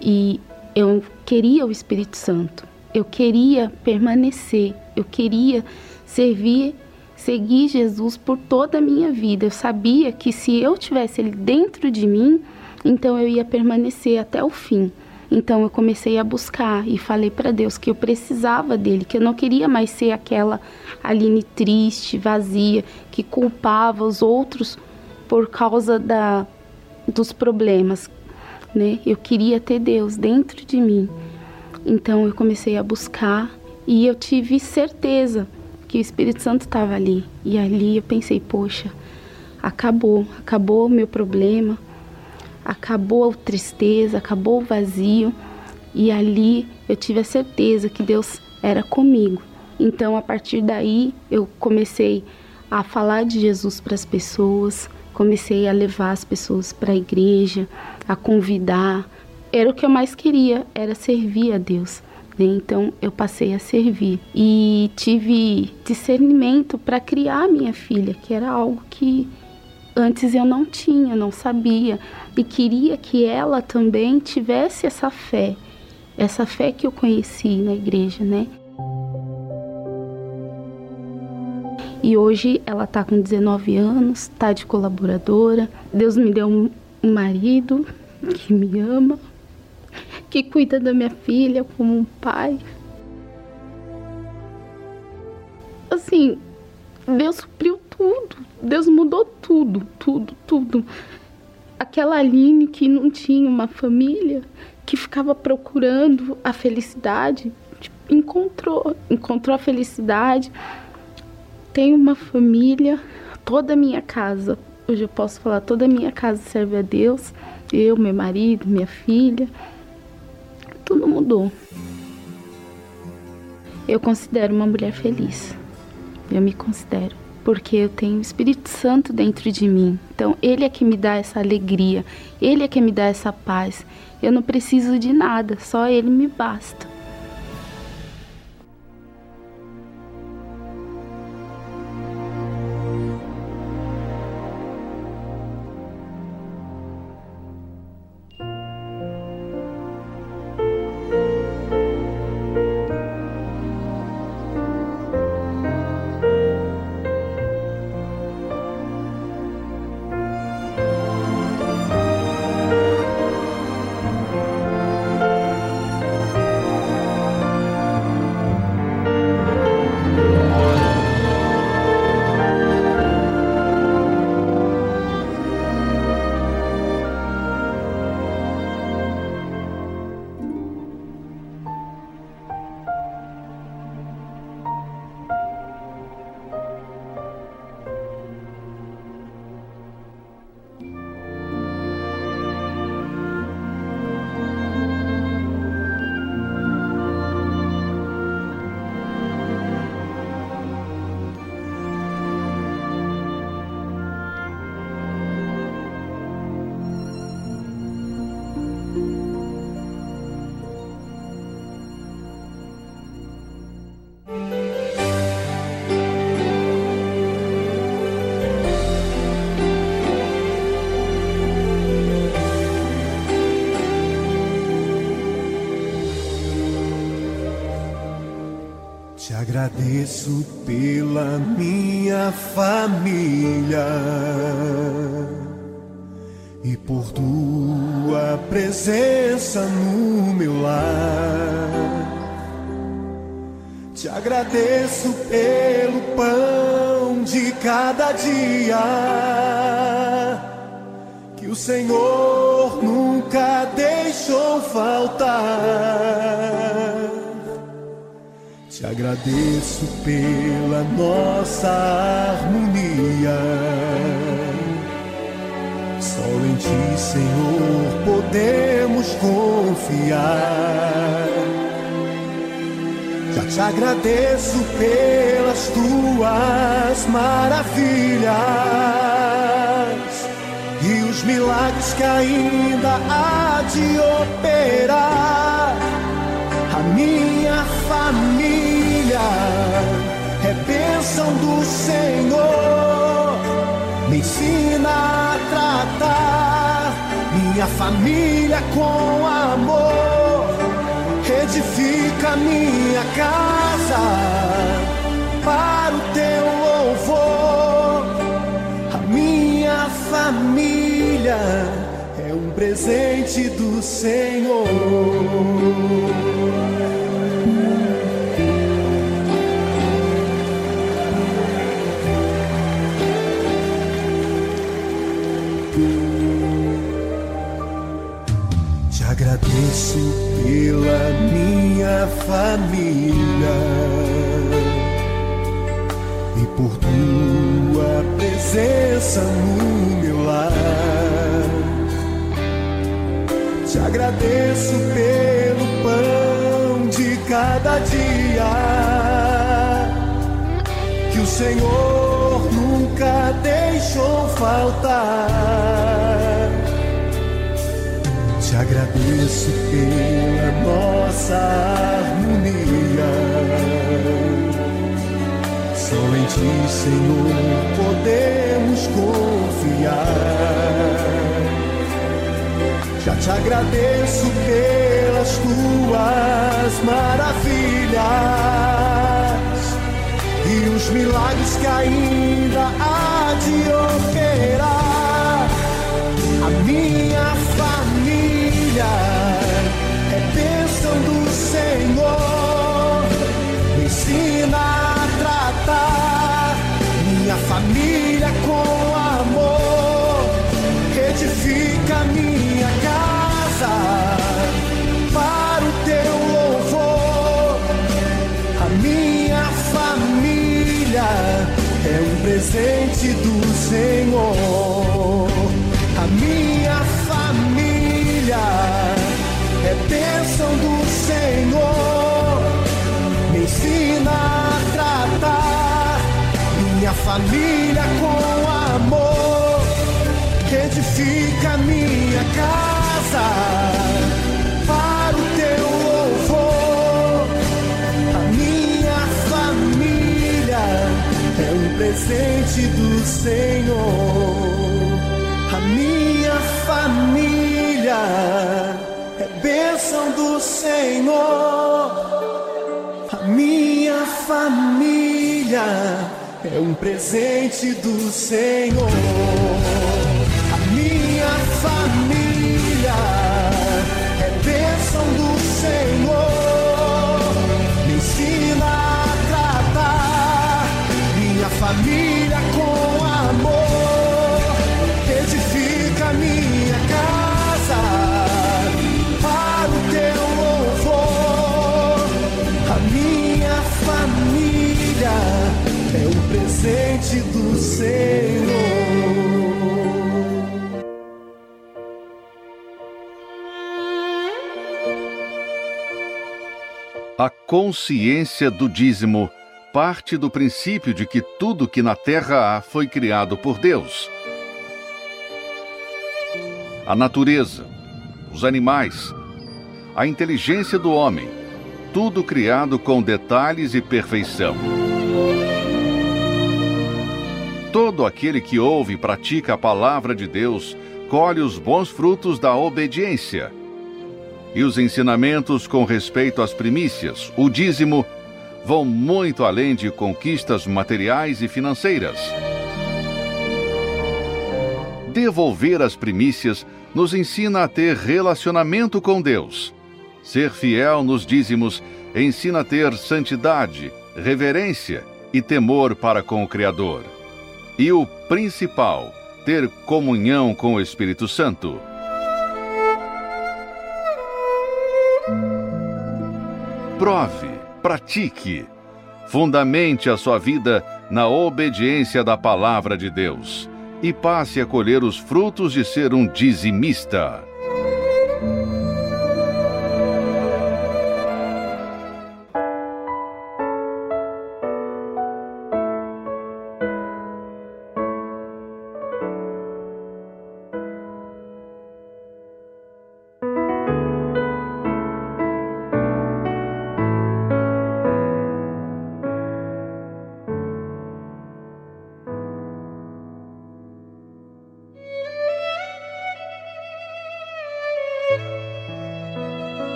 E eu queria o Espírito Santo. Eu queria permanecer, eu queria servir segui Jesus por toda a minha vida. Eu sabia que se eu tivesse ele dentro de mim, então eu ia permanecer até o fim. Então eu comecei a buscar e falei para Deus que eu precisava dele, que eu não queria mais ser aquela Aline triste, vazia, que culpava os outros por causa da dos problemas, né? Eu queria ter Deus dentro de mim. Então eu comecei a buscar e eu tive certeza que o Espírito Santo estava ali. E ali eu pensei, poxa, acabou, acabou o meu problema, acabou a tristeza, acabou o vazio. E ali eu tive a certeza que Deus era comigo. Então, a partir daí, eu comecei a falar de Jesus para as pessoas, comecei a levar as pessoas para a igreja, a convidar. Era o que eu mais queria, era servir a Deus. Né? Então eu passei a servir e tive discernimento para criar minha filha, que era algo que antes eu não tinha, não sabia e queria que ela também tivesse essa fé, essa fé que eu conheci na igreja, né? E hoje ela está com 19 anos, está de colaboradora. Deus me deu um marido que me ama, que cuida da minha filha como um pai. Assim, Deus supriu tudo. Deus mudou tudo, tudo, tudo. Aquela Aline que não tinha uma família, que ficava procurando a felicidade, tipo, encontrou, encontrou a felicidade. Tem uma família, toda a minha casa, hoje eu posso falar, toda a minha casa serve a Deus Eu, meu marido, minha filha, tudo mudou. Eu considero uma mulher feliz. Eu me considero. Porque eu tenho o Espírito Santo dentro de mim. Então, Ele é que me dá essa alegria. Ele é que me dá essa paz. Eu não preciso de nada, só Ele me basta. Agradeço pela minha família agradeço pela nossa harmonia. Só em Ti, Senhor, podemos confiar. Já te agradeço pelas tuas maravilhas e os milagres que ainda há de operar. A minha família bênção do Senhor. Me ensina a tratar minha família com amor. Edifica minha casa para o teu louvor. A minha família é um presente do Senhor. Agradeço pela minha família e por tua presença no meu lar. Te agradeço pelo pão de cada dia que o Senhor nunca deixou faltar. Agradeço pela nossa harmonia. Só em Ti, Senhor, podemos confiar. Já te agradeço pelas tuas maravilhas e os milagres que ainda há de operar. Família com amor. Edifica minha casa para o teu louvor. A minha família é um presente do Senhor. Família com amor, edifica minha casa para o teu louvor. A minha família é um presente do Senhor. A minha família é bênção do Senhor. A minha família é um presente do Senhor. A minha família é bênção do Senhor. Me ensina a tratar minha família presente do Senhor. A consciência do dízimo parte do princípio de que tudo que na terra há foi criado por Deus. A natureza, os animais, a inteligência do homem, tudo criado com detalhes e perfeição. Todo aquele que ouve e pratica a palavra de Deus colhe os bons frutos da obediência. E os ensinamentos com respeito às primícias, o dízimo, vão muito além de conquistas materiais e financeiras. Devolver as primícias nos ensina a ter relacionamento com Deus. Ser fiel nos dízimos ensina a ter santidade, reverência e temor para com o Criador. E o principal, ter comunhão com o Espírito Santo. Prove, pratique, fundamente a sua vida na obediência da palavra de Deus e passe a colher os frutos de ser um dizimista.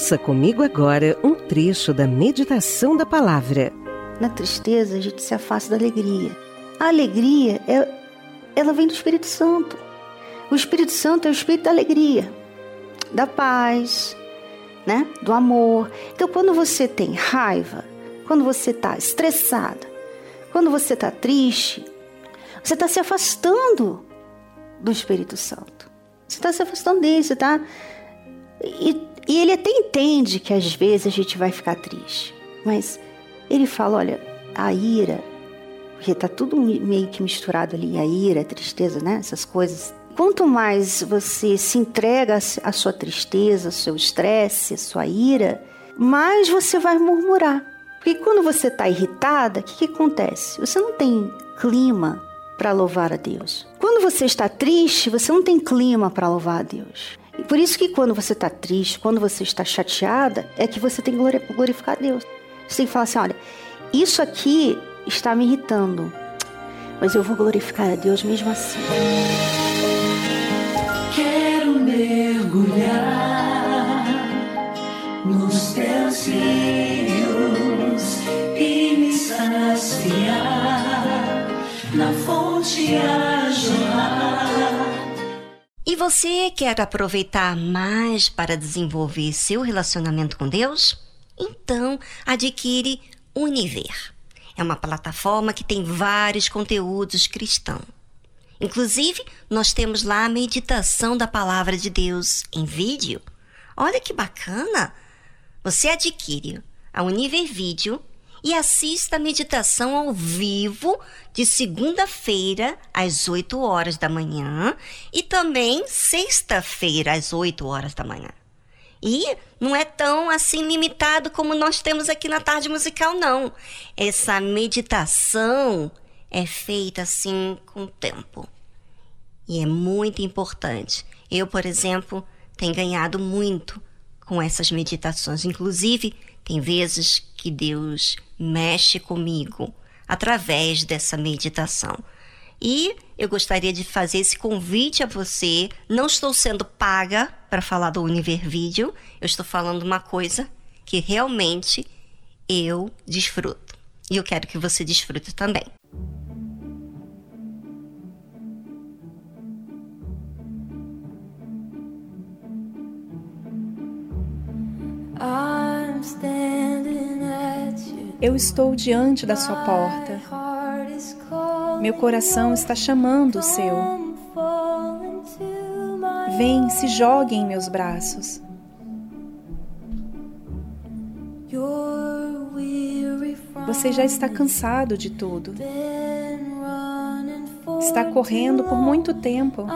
Ouça comigo agora um trecho da meditação da palavra. Na tristeza, a gente se afasta da alegria. A alegria, é, ela vem do Espírito Santo. O Espírito Santo é o Espírito da alegria, da paz, né? do amor. Então, quando você tem raiva, quando você está estressada, quando você está triste, você está se afastando do Espírito Santo. Você está se afastando dele, você está. E ele até entende que às vezes a gente vai ficar triste, mas ele fala: olha, a ira, porque está tudo meio que misturado ali, a ira, a tristeza, né? Essas coisas. Quanto mais você se entrega à sua tristeza, ao seu estresse, à sua ira, mais você vai murmurar. Porque quando você está irritada, o que, que acontece? Você não tem clima para louvar a Deus. Quando você está triste, você não tem clima para louvar a Deus. E por isso que quando você está triste, quando você está chateada, é que você tem que glorificar a Deus. Você tem que falar assim: olha, isso aqui está me irritando, mas eu vou glorificar a Deus mesmo assim. Quero mergulhar nos teus rios e me saciar na fonte a jorrar. E você quer aproveitar mais para desenvolver seu relacionamento com Deus? Então, adquire Univer. É uma plataforma que tem vários conteúdos cristãos. Inclusive, nós temos lá a meditação da palavra de Deus em vídeo. Olha que bacana! Você adquire a Univer Vídeo e assista a meditação ao vivo de segunda-feira às 8 horas da manhã e também sexta-feira às 8 horas da manhã. E não é tão assim limitado como nós temos aqui na tarde musical, não. Essa meditação é feita assim com tempo. E é muito importante. Eu, por exemplo, tenho ganhado muito com essas meditações. Inclusive, tem vezes que Deus mexe comigo através dessa meditação. E eu gostaria de fazer esse convite a você. Não estou sendo paga para falar do Univer Vídeo, eu estou falando uma coisa que realmente eu desfruto. E eu quero que você desfrute também. Eu estou diante da sua porta. Meu coração está chamando o seu. Vem, se jogue em meus braços. Você já está cansado de tudo. Está correndo por muito tempo.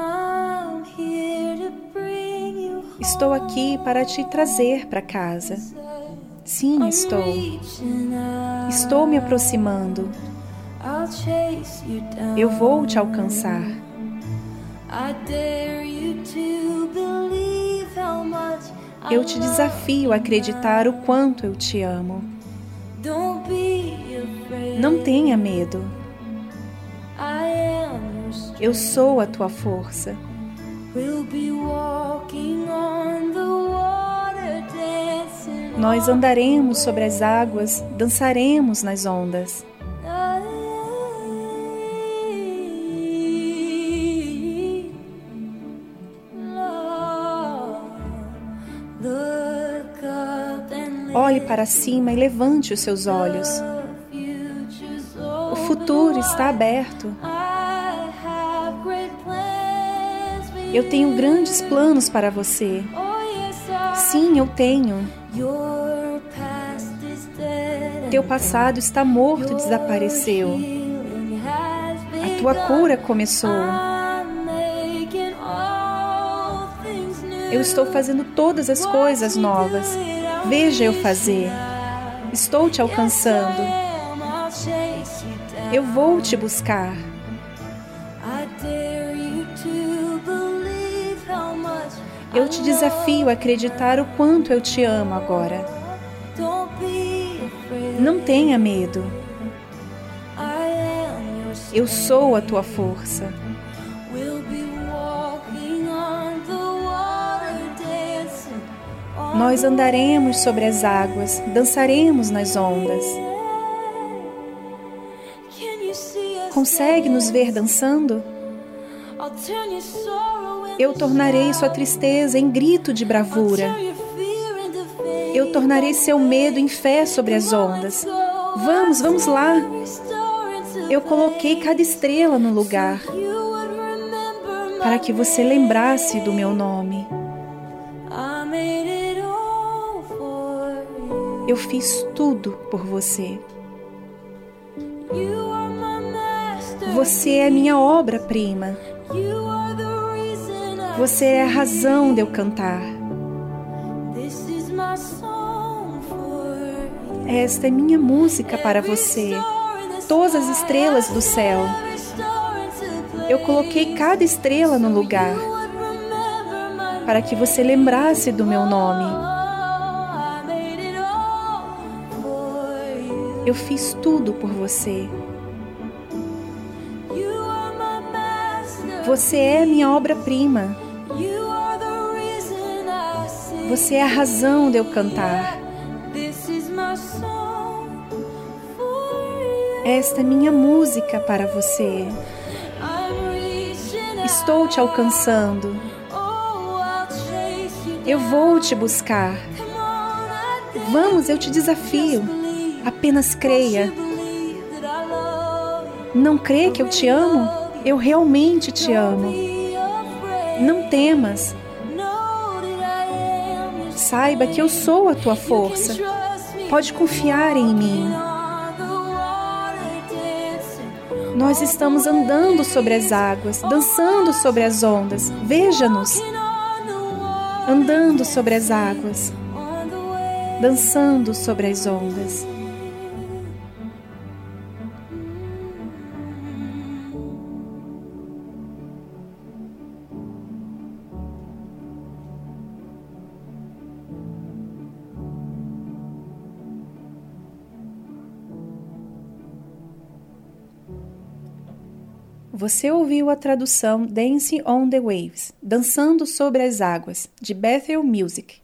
Estou aqui para te trazer para casa. Sim, estou. Estou me aproximando. Eu vou te alcançar. Eu te desafio a acreditar o quanto eu te amo. Não tenha medo. Eu sou a tua força. Nós andaremos sobre as águas, dançaremos nas ondas. Olhe para cima e levante os seus olhos. O futuro está aberto. Eu tenho grandes planos para você. Sim, eu tenho. Teu passado está morto, desapareceu. A tua cura começou. Eu estou fazendo todas as coisas novas. Veja eu fazer. Estou te alcançando. Eu vou te buscar. Eu te desafio a acreditar o quanto eu te amo agora. Não tenha medo. Eu sou a tua força. Nós andaremos sobre as águas, dançaremos nas ondas. Consegue nos ver dançando? Eu tornarei sua tristeza em grito de bravura. Eu tornarei seu medo em fé sobre as ondas. Vamos, vamos lá. Eu coloquei cada estrela no lugar para que você lembrasse do meu nome. Eu fiz tudo por você. Você é minha obra-prima. Você é a razão de eu cantar. Esta é minha música para você. Todas as estrelas do céu. Eu coloquei cada estrela no lugar para que você lembrasse do meu nome. Eu fiz tudo por você. Você é minha obra-prima. Você é a razão de eu cantar. Esta é minha música para você. Estou te alcançando. Eu vou te buscar. Vamos, eu te desafio. Apenas creia. Não crê que eu te amo? Eu realmente te amo. Não temas. Saiba que eu sou a tua força. Pode confiar em mim. Nós estamos andando sobre as águas, dançando sobre as ondas. Veja-nos. Andando sobre as águas, dançando sobre as ondas. Você ouviu a tradução Dancing on the Waves, Dançando sobre as Águas, de Bethel Music.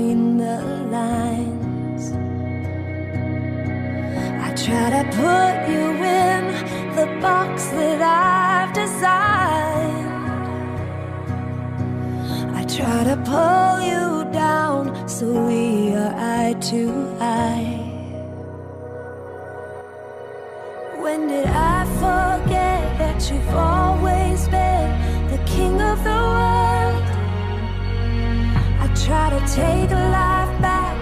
between the lines. I try to put you in the box that I've designed. I try to pull you down so we are eye to eye. When did I forget that you've always been the king of the world? try to take a life back.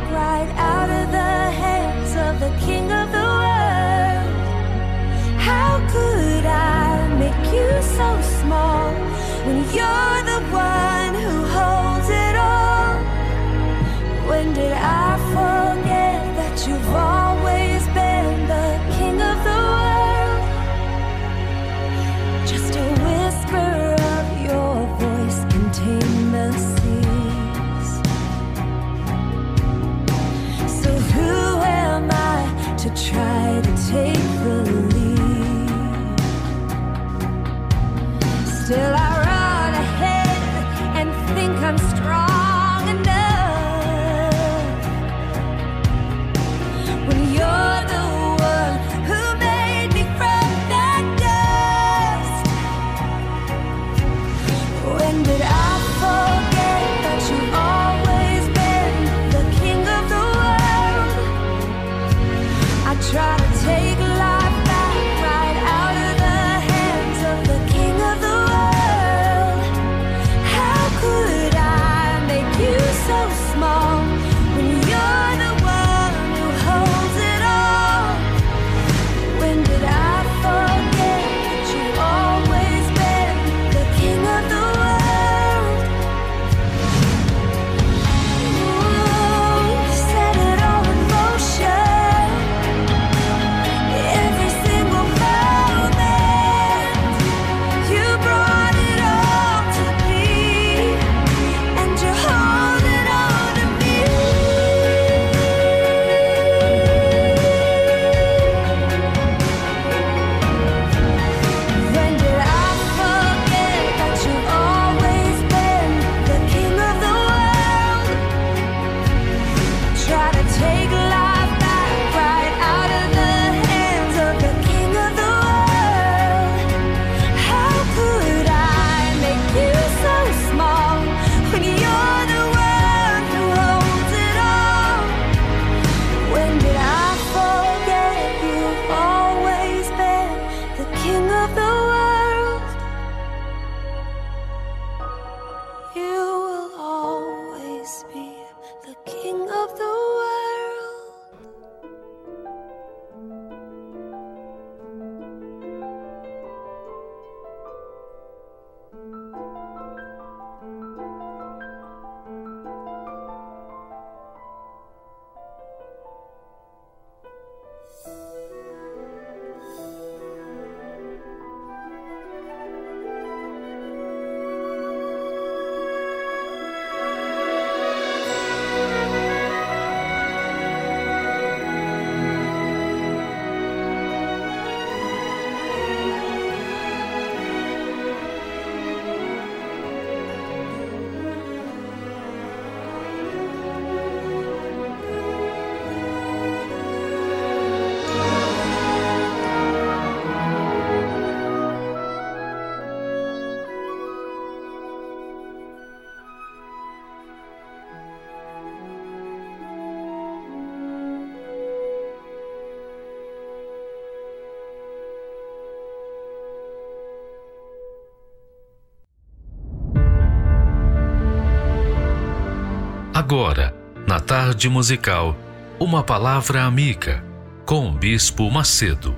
Agora, na tarde musical, uma palavra amiga com o Bispo Macedo.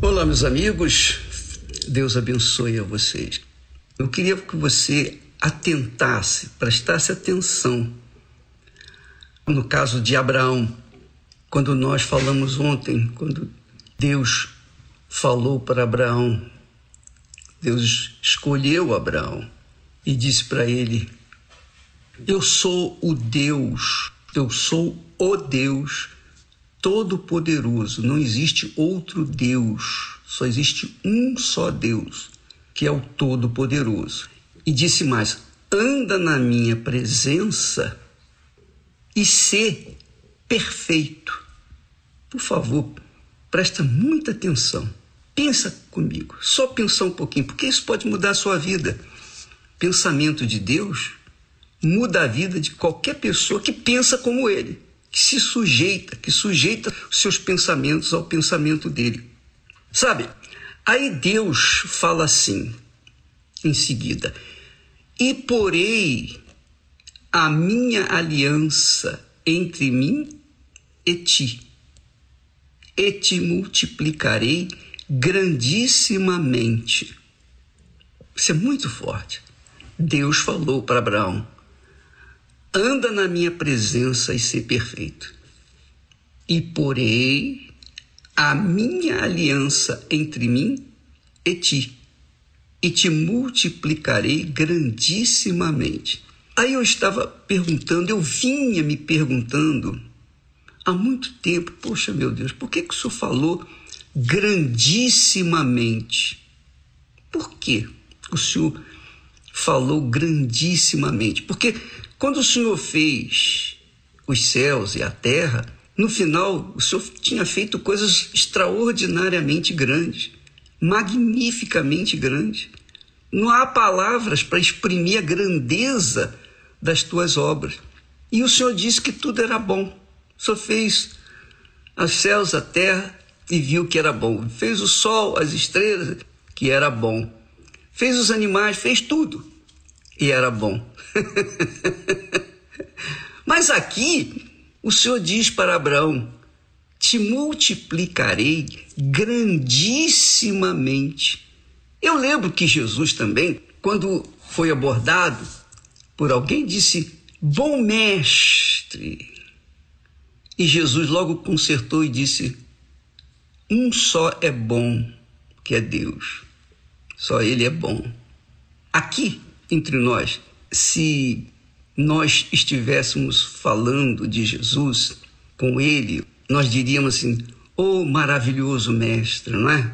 Olá, meus amigos. Deus abençoe a vocês. Eu queria que você atentasse, prestasse atenção. No caso de Abraão, quando nós falamos ontem, quando Deus falou para Abraão Deus escolheu Abraão e disse para ele: Eu sou o Deus, eu sou o Deus Todo-Poderoso, não existe outro Deus, só existe um só Deus, que é o Todo-Poderoso. E disse mais: anda na minha presença e sê perfeito. Por favor, presta muita atenção. Pensa comigo, só pensar um pouquinho, porque isso pode mudar a sua vida. Pensamento de Deus muda a vida de qualquer pessoa que pensa como ele, que se sujeita, que sujeita os seus pensamentos ao pensamento dele. Sabe? Aí Deus fala assim, em seguida: E porei a minha aliança entre mim e ti, e te multiplicarei grandissimamente. Isso é muito forte. Deus falou para Abraão: anda na minha presença e ser perfeito. E porei a minha aliança entre mim e ti, e te multiplicarei grandissimamente. Aí eu estava perguntando, eu vinha me perguntando há muito tempo, poxa meu Deus, por que, que o senhor falou grandissimamente? Por que o senhor falou grandissimamente? Porque quando o senhor fez os céus e a terra, no final o senhor tinha feito coisas extraordinariamente grandes, magnificamente grandes. Não há palavras para exprimir a grandeza das tuas obras. E o Senhor disse que tudo era bom. O Senhor fez os céus, a terra e viu que era bom. Fez o sol, as estrelas, que era bom. Fez os animais, fez tudo e era bom. Mas aqui o Senhor diz para Abraão: Te multiplicarei grandissimamente. Eu lembro que Jesus também, quando foi abordado por alguém, disse: Bom mestre. E Jesus logo consertou e disse: Um só é bom, que é Deus. Só Ele é bom. Aqui, entre nós, se nós estivéssemos falando de Jesus com Ele, nós diríamos assim: Oh, maravilhoso mestre, não é?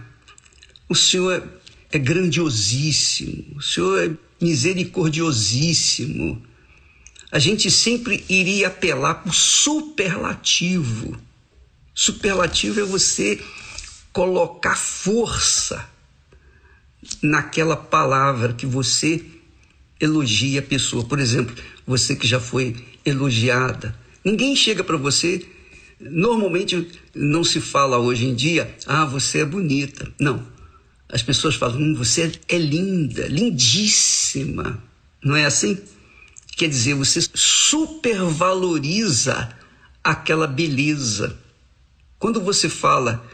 O Senhor é grandiosíssimo, o Senhor é misericordiosíssimo. A gente sempre iria apelar o superlativo. Superlativo é você colocar força naquela palavra que você elogia a pessoa. Por exemplo, você que já foi elogiada. Ninguém chega para você. Normalmente não se fala hoje em dia, ah, você é bonita. Não. As pessoas falam, hum, você é linda, lindíssima. Não é assim? Quer dizer, você supervaloriza aquela beleza. Quando você fala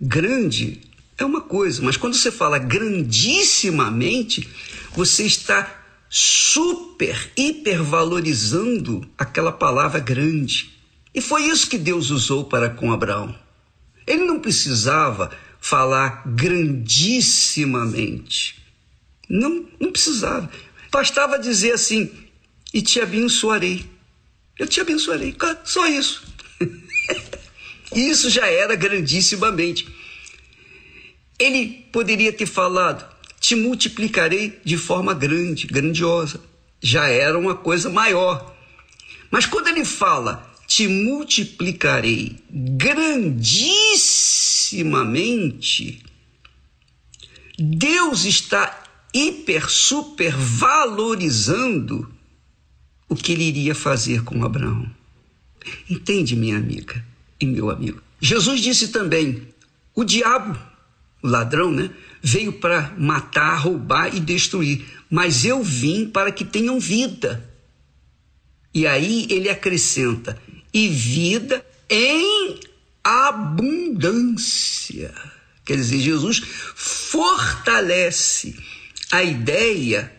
grande, é uma coisa, mas quando você fala grandissimamente, você está super, hipervalorizando aquela palavra grande. E foi isso que Deus usou para com Abraão. Ele não precisava falar grandissimamente. Não, não precisava. Bastava dizer assim: e te abençoarei. Eu te abençoarei. Só isso. isso já era grandissimamente. Ele poderia ter falado: te multiplicarei de forma grande, grandiosa. Já era uma coisa maior. Mas quando ele fala, te multiplicarei grandissimamente, Deus está hiper, super valorizando o que ele iria fazer com Abraão. Entende, minha amiga e meu amigo? Jesus disse também: o diabo, o ladrão, né? veio para matar, roubar e destruir, mas eu vim para que tenham vida. E aí ele acrescenta: e vida em abundância. Quer dizer, Jesus fortalece a ideia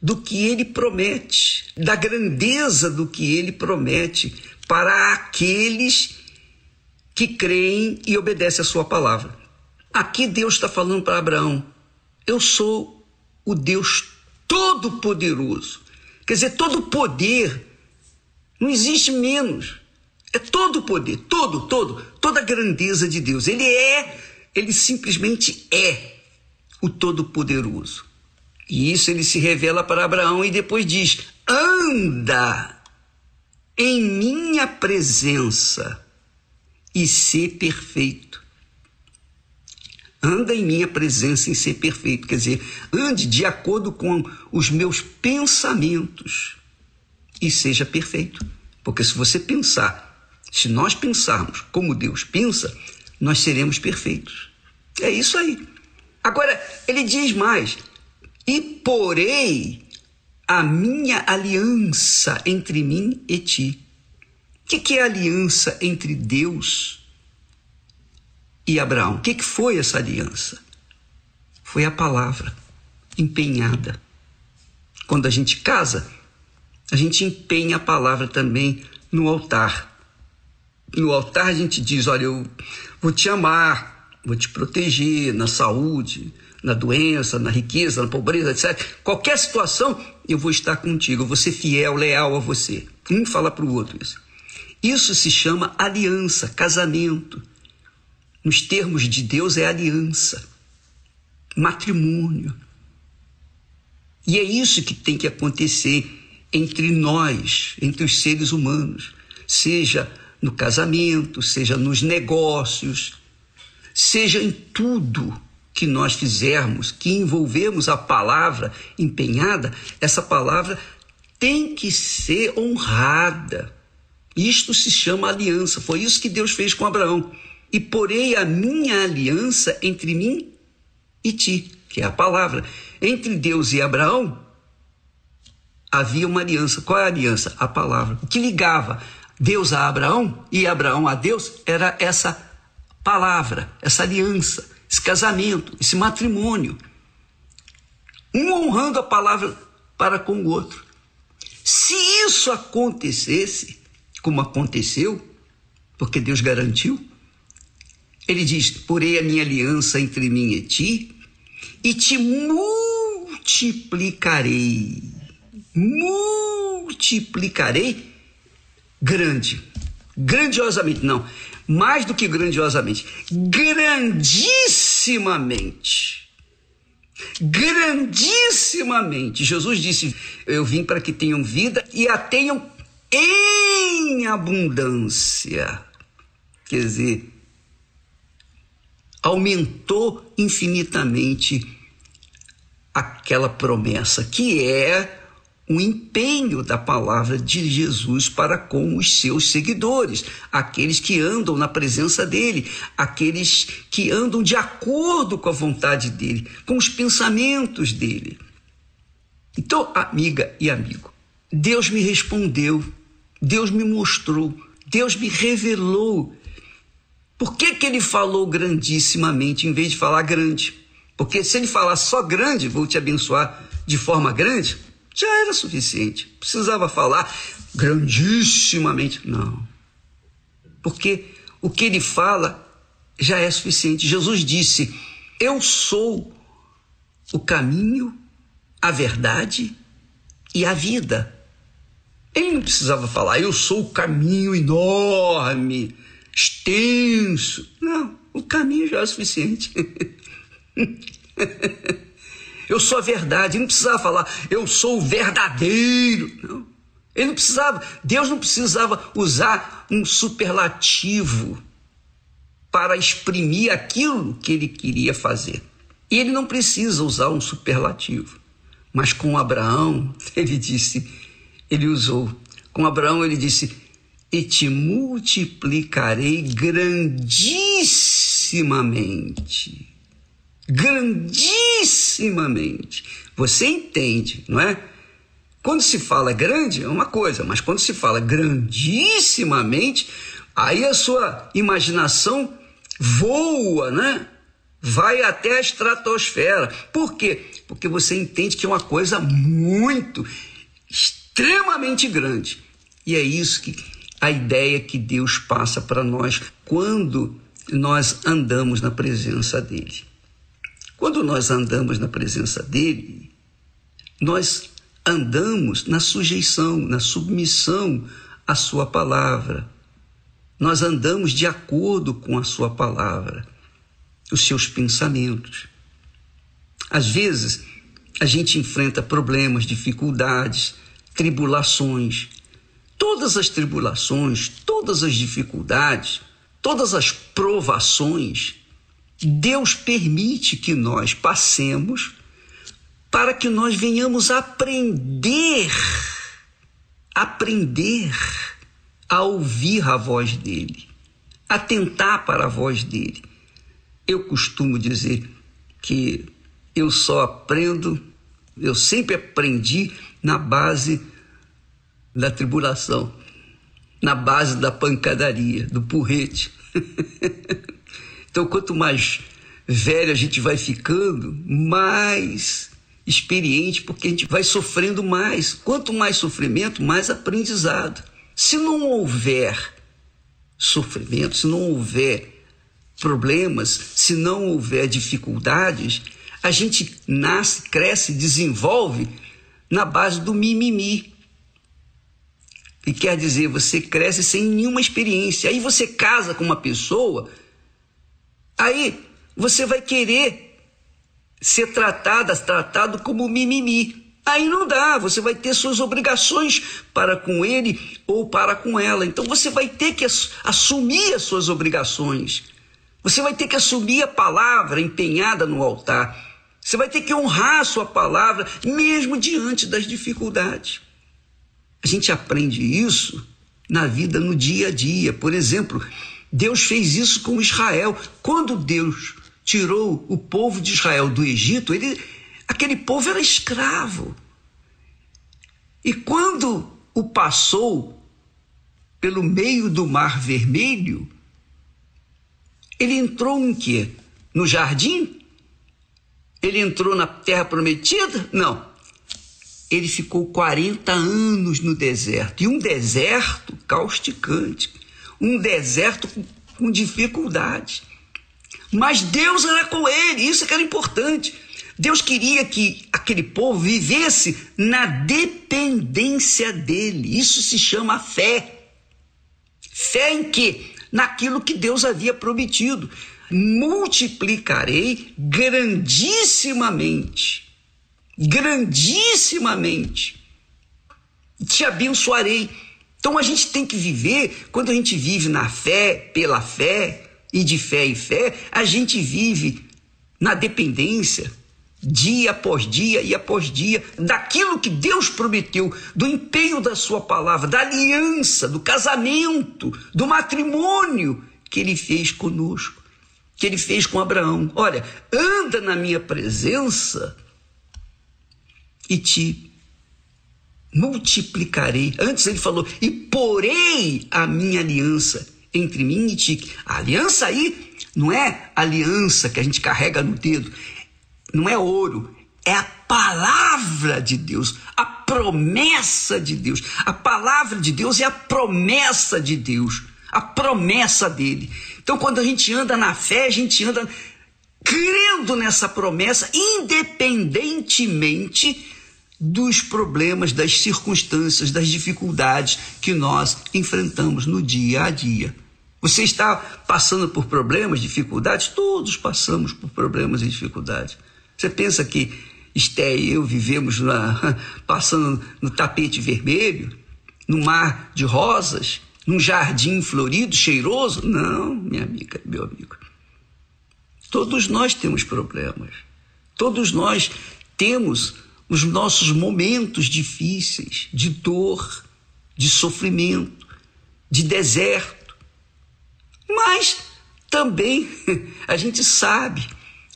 do que ele promete, da grandeza do que ele promete para aqueles que creem e obedecem a sua palavra. Aqui Deus está falando para Abraão: eu sou o Deus Todo-Poderoso. Quer dizer, todo poder, não existe menos. É todo o poder, todo, todo, toda a grandeza de Deus. Ele é, ele simplesmente é o Todo-Poderoso. E isso ele se revela para Abraão e depois diz: anda em minha presença e ser perfeito. Anda em minha presença em ser perfeito, quer dizer, ande de acordo com os meus pensamentos e seja perfeito. Porque se você pensar, se nós pensarmos como Deus pensa, nós seremos perfeitos. É isso aí. Agora, ele diz mais: e porei a minha aliança entre mim e ti. O que, que é aliança entre Deus e Abraão? O que, que foi essa aliança? Foi a palavra empenhada. Quando a gente casa, a gente empenha a palavra também no altar. No altar a gente diz: Olha, eu vou te amar, vou te proteger na saúde, na doença, na riqueza, na pobreza, etc. Qualquer situação, eu vou estar contigo, eu vou ser fiel, leal a você. Um fala para o outro isso. Isso se chama aliança, casamento. Nos termos de Deus é aliança, matrimônio. E é isso que tem que acontecer entre nós, entre os seres humanos, seja no casamento, seja nos negócios, seja em tudo que nós fizermos, que envolvemos a palavra empenhada, essa palavra tem que ser honrada. Isto se chama aliança. Foi isso que Deus fez com Abraão. E porei a minha aliança entre mim e ti, que é a palavra. Entre Deus e Abraão havia uma aliança. Qual é a aliança? A palavra. O que ligava Deus a Abraão e Abraão a Deus era essa palavra, essa aliança, esse casamento, esse matrimônio. Um honrando a palavra para com o outro. Se isso acontecesse, como aconteceu, porque Deus garantiu. Ele diz: Porei a minha aliança entre mim e ti, e te multiplicarei. Multiplicarei grande, grandiosamente, não, mais do que grandiosamente, grandissimamente. Grandissimamente. Jesus disse: Eu vim para que tenham vida e a tenham em abundância. Quer dizer, aumentou infinitamente aquela promessa, que é o empenho da palavra de Jesus para com os seus seguidores, aqueles que andam na presença dele, aqueles que andam de acordo com a vontade dele, com os pensamentos dele. Então, amiga e amigo, Deus me respondeu Deus me mostrou, Deus me revelou. Por que, que ele falou grandissimamente em vez de falar grande? Porque se ele falar só grande, vou te abençoar de forma grande, já era suficiente. Precisava falar grandissimamente. Não. Porque o que ele fala já é suficiente. Jesus disse: Eu sou o caminho, a verdade e a vida. Ele não precisava falar, eu sou o caminho enorme, extenso. Não, o caminho já é suficiente. eu sou a verdade. Ele não precisava falar, eu sou o verdadeiro. Não. Ele não precisava, Deus não precisava usar um superlativo para exprimir aquilo que ele queria fazer. E ele não precisa usar um superlativo. Mas com Abraão, ele disse: ele usou. Com Abraão, ele disse: E te multiplicarei grandissimamente. Grandissimamente. Você entende, não é? Quando se fala grande é uma coisa, mas quando se fala grandissimamente, aí a sua imaginação voa, né? Vai até a estratosfera. Por quê? Porque você entende que é uma coisa muito extremamente grande. E é isso que a ideia que Deus passa para nós quando nós andamos na presença dele. Quando nós andamos na presença dele, nós andamos na sujeição, na submissão à Sua palavra. Nós andamos de acordo com a Sua palavra, os seus pensamentos. Às vezes, a gente enfrenta problemas, dificuldades, tribulações. Todas as tribulações, todas as dificuldades, todas as provações, Deus permite que nós passemos para que nós venhamos aprender, aprender a ouvir a voz dele, atentar para a voz dele. Eu costumo dizer que eu só aprendo, eu sempre aprendi na base da tribulação, na base da pancadaria, do porrete. então, quanto mais velho a gente vai ficando, mais experiente, porque a gente vai sofrendo mais. Quanto mais sofrimento, mais aprendizado. Se não houver sofrimento, se não houver problemas, se não houver dificuldades, a gente nasce, cresce, desenvolve na base do mimimi. E quer dizer, você cresce sem nenhuma experiência. Aí você casa com uma pessoa, aí você vai querer ser tratada, tratado como mimimi. Aí não dá, você vai ter suas obrigações para com ele ou para com ela. Então você vai ter que assumir as suas obrigações. Você vai ter que assumir a palavra empenhada no altar. Você vai ter que honrar a sua palavra, mesmo diante das dificuldades. A gente aprende isso na vida, no dia a dia. Por exemplo, Deus fez isso com Israel. Quando Deus tirou o povo de Israel do Egito, ele, aquele povo era escravo. E quando o passou pelo meio do Mar Vermelho, ele entrou em quê? No jardim? Ele entrou na terra prometida? Não. Ele ficou 40 anos no deserto. E um deserto causticante. Um deserto com, com dificuldades. Mas Deus era com ele, isso é que era importante. Deus queria que aquele povo vivesse na dependência dele. Isso se chama fé. Fé em quê? Naquilo que Deus havia prometido multiplicarei grandissimamente, grandissimamente, te abençoarei. Então a gente tem que viver, quando a gente vive na fé, pela fé, e de fé em fé, a gente vive na dependência, dia após dia e após dia, daquilo que Deus prometeu, do empenho da Sua palavra, da aliança, do casamento, do matrimônio que Ele fez conosco que ele fez com Abraão. Olha, anda na minha presença e te multiplicarei. Antes ele falou, e porei a minha aliança entre mim e ti. A aliança aí não é aliança que a gente carrega no dedo, não é ouro, é a palavra de Deus, a promessa de Deus. A palavra de Deus é a promessa de Deus, a promessa dele. Então, quando a gente anda na fé, a gente anda crendo nessa promessa, independentemente dos problemas, das circunstâncias, das dificuldades que nós enfrentamos no dia a dia. Você está passando por problemas, dificuldades? Todos passamos por problemas e dificuldades. Você pensa que Esté e eu vivemos na, passando no tapete vermelho, no mar de rosas? Num jardim florido, cheiroso? Não, minha amiga, meu amigo. Todos nós temos problemas. Todos nós temos os nossos momentos difíceis, de dor, de sofrimento, de deserto. Mas também a gente sabe,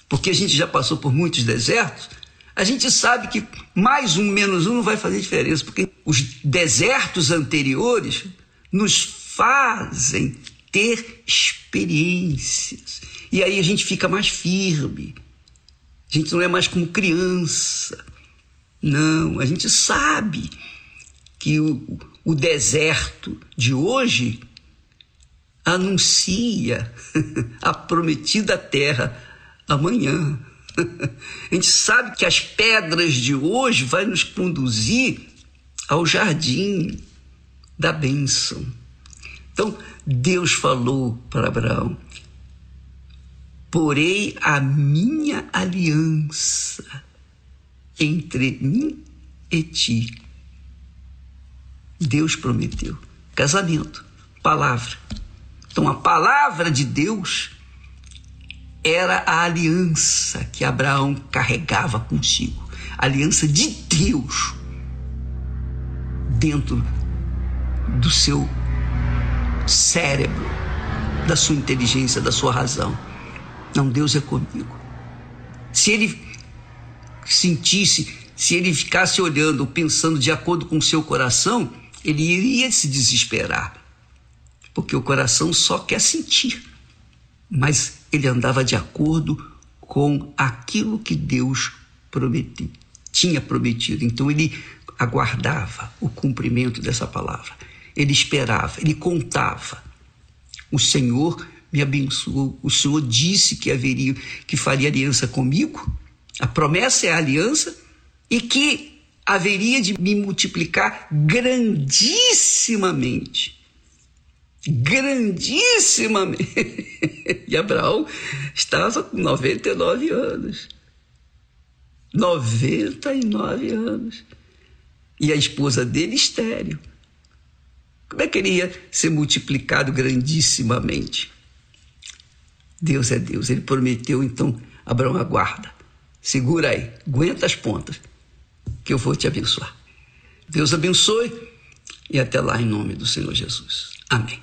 porque a gente já passou por muitos desertos, a gente sabe que mais um, menos um não vai fazer diferença, porque os desertos anteriores nos fazem ter experiências. E aí a gente fica mais firme. A gente não é mais como criança. Não, a gente sabe que o, o deserto de hoje anuncia a prometida terra amanhã. A gente sabe que as pedras de hoje vai nos conduzir ao jardim da bênção. Então, Deus falou para Abraão: Porei a minha aliança entre mim e ti. Deus prometeu. Casamento, palavra. Então, a palavra de Deus era a aliança que Abraão carregava consigo aliança de Deus dentro do seu cérebro, da sua inteligência, da sua razão. Não, Deus é comigo. Se ele sentisse, se ele ficasse olhando, pensando de acordo com o seu coração, ele iria se desesperar. Porque o coração só quer sentir. Mas ele andava de acordo com aquilo que Deus prometeu, tinha prometido. Então ele aguardava o cumprimento dessa palavra. Ele esperava, ele contava. O Senhor me abençoou. O Senhor disse que haveria, que faria aliança comigo. A promessa é a aliança e que haveria de me multiplicar grandissimamente. Grandissimamente. E Abraão estava com 99 anos. 99 anos. E a esposa dele estéreo. Como é que ele ia ser multiplicado grandissimamente? Deus é Deus. Ele prometeu, então, Abraão, aguarda. Segura aí, aguenta as pontas, que eu vou te abençoar. Deus abençoe e até lá em nome do Senhor Jesus. Amém.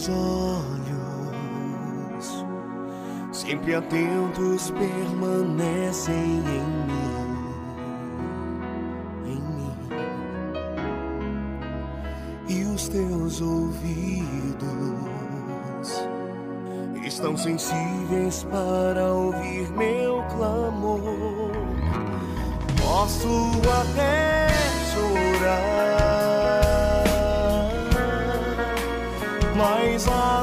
Teus olhos, sempre atentos, permanecem em mim. Em mim. E os teus ouvidos estão sensíveis para ouvir meu clamor. Posso até mas a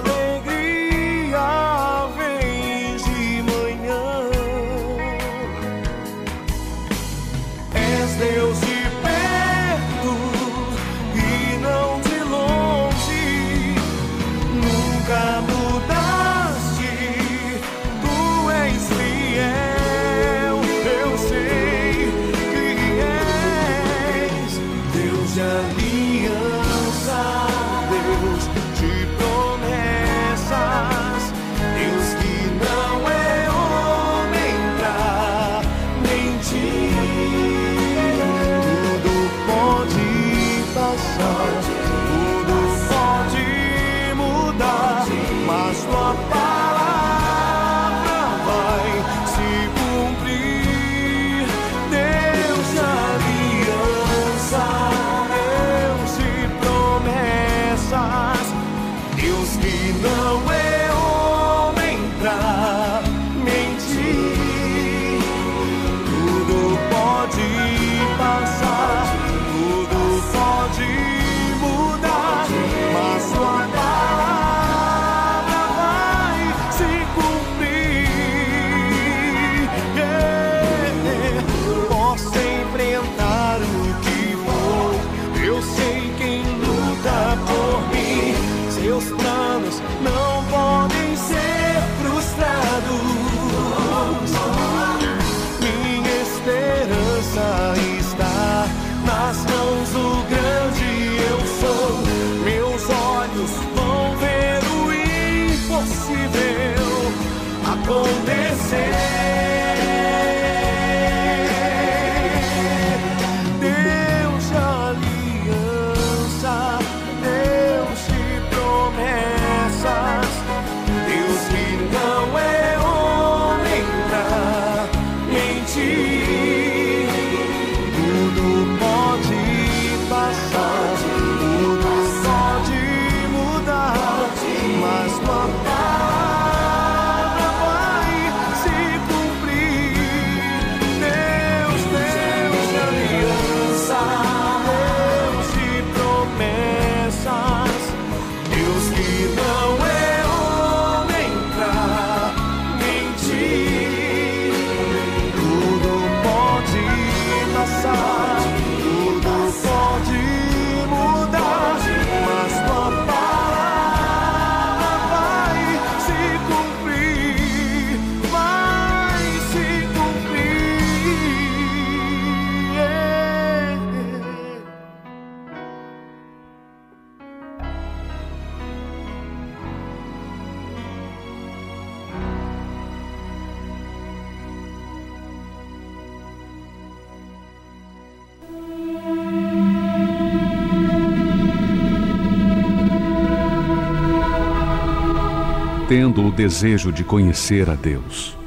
desejo de conhecer a Deus,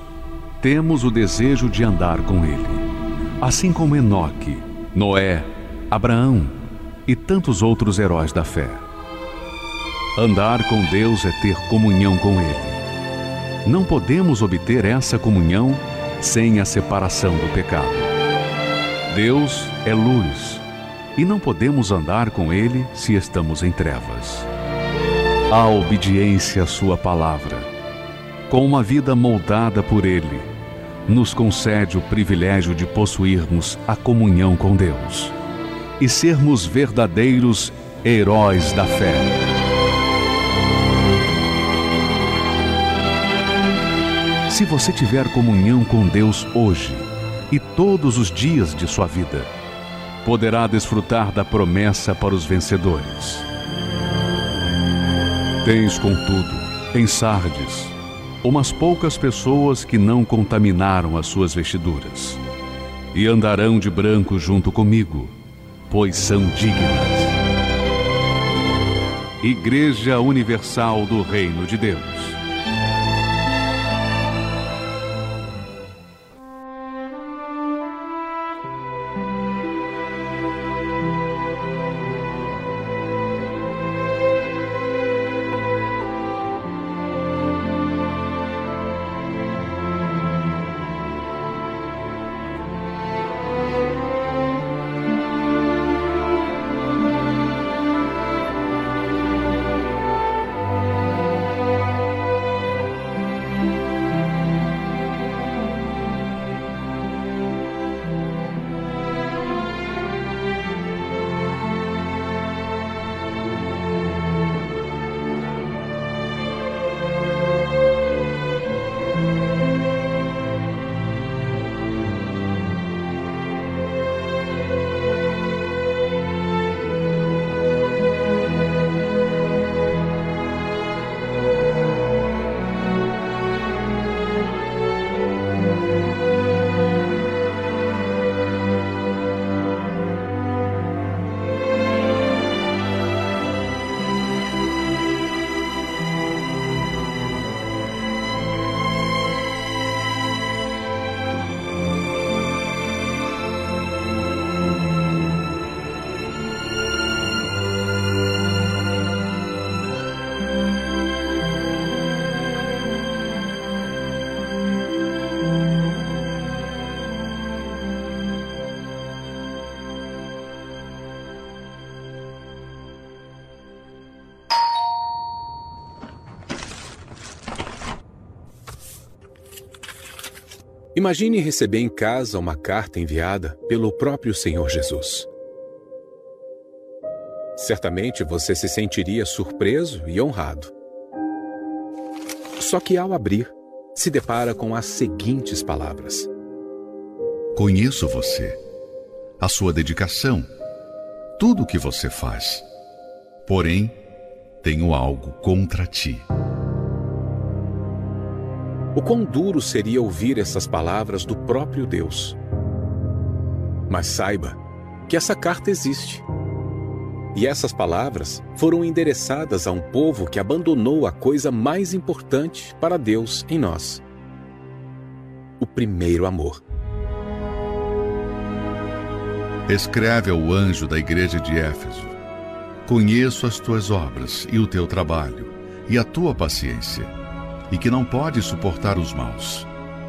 temos o desejo de andar com Ele, assim como Enoque, Noé, Abraão e tantos outros heróis da fé. Andar com Deus é ter comunhão com Ele. Não podemos obter essa comunhão sem a separação do pecado. Deus é luz e não podemos andar com Ele se estamos em trevas. A obediência à Sua palavra, com uma vida moldada por Ele, nos concede o privilégio de possuirmos a comunhão com Deus e sermos verdadeiros heróis da fé. Se você tiver comunhão com Deus hoje e todos os dias de sua vida, poderá desfrutar da promessa para os vencedores. Tens, contudo, em Sardes, umas poucas pessoas que não contaminaram as suas vestiduras, e andarão de branco junto comigo, pois são dignas. Igreja Universal do Reino de Deus. Imagine receber em casa uma carta enviada pelo próprio Senhor Jesus. Certamente você se sentiria surpreso e honrado. Só que ao abrir, se depara com as seguintes palavras: Conheço você, a sua dedicação, tudo o que você faz. Porém, tenho algo contra ti. O quão duro seria ouvir essas palavras do próprio Deus. Mas saiba que essa carta existe. E essas palavras foram endereçadas a um povo que abandonou a coisa mais importante para Deus em nós: o primeiro amor. Escreve ao anjo da igreja de Éfeso: Conheço as tuas obras e o teu trabalho, e a tua paciência e que não pode suportar os maus.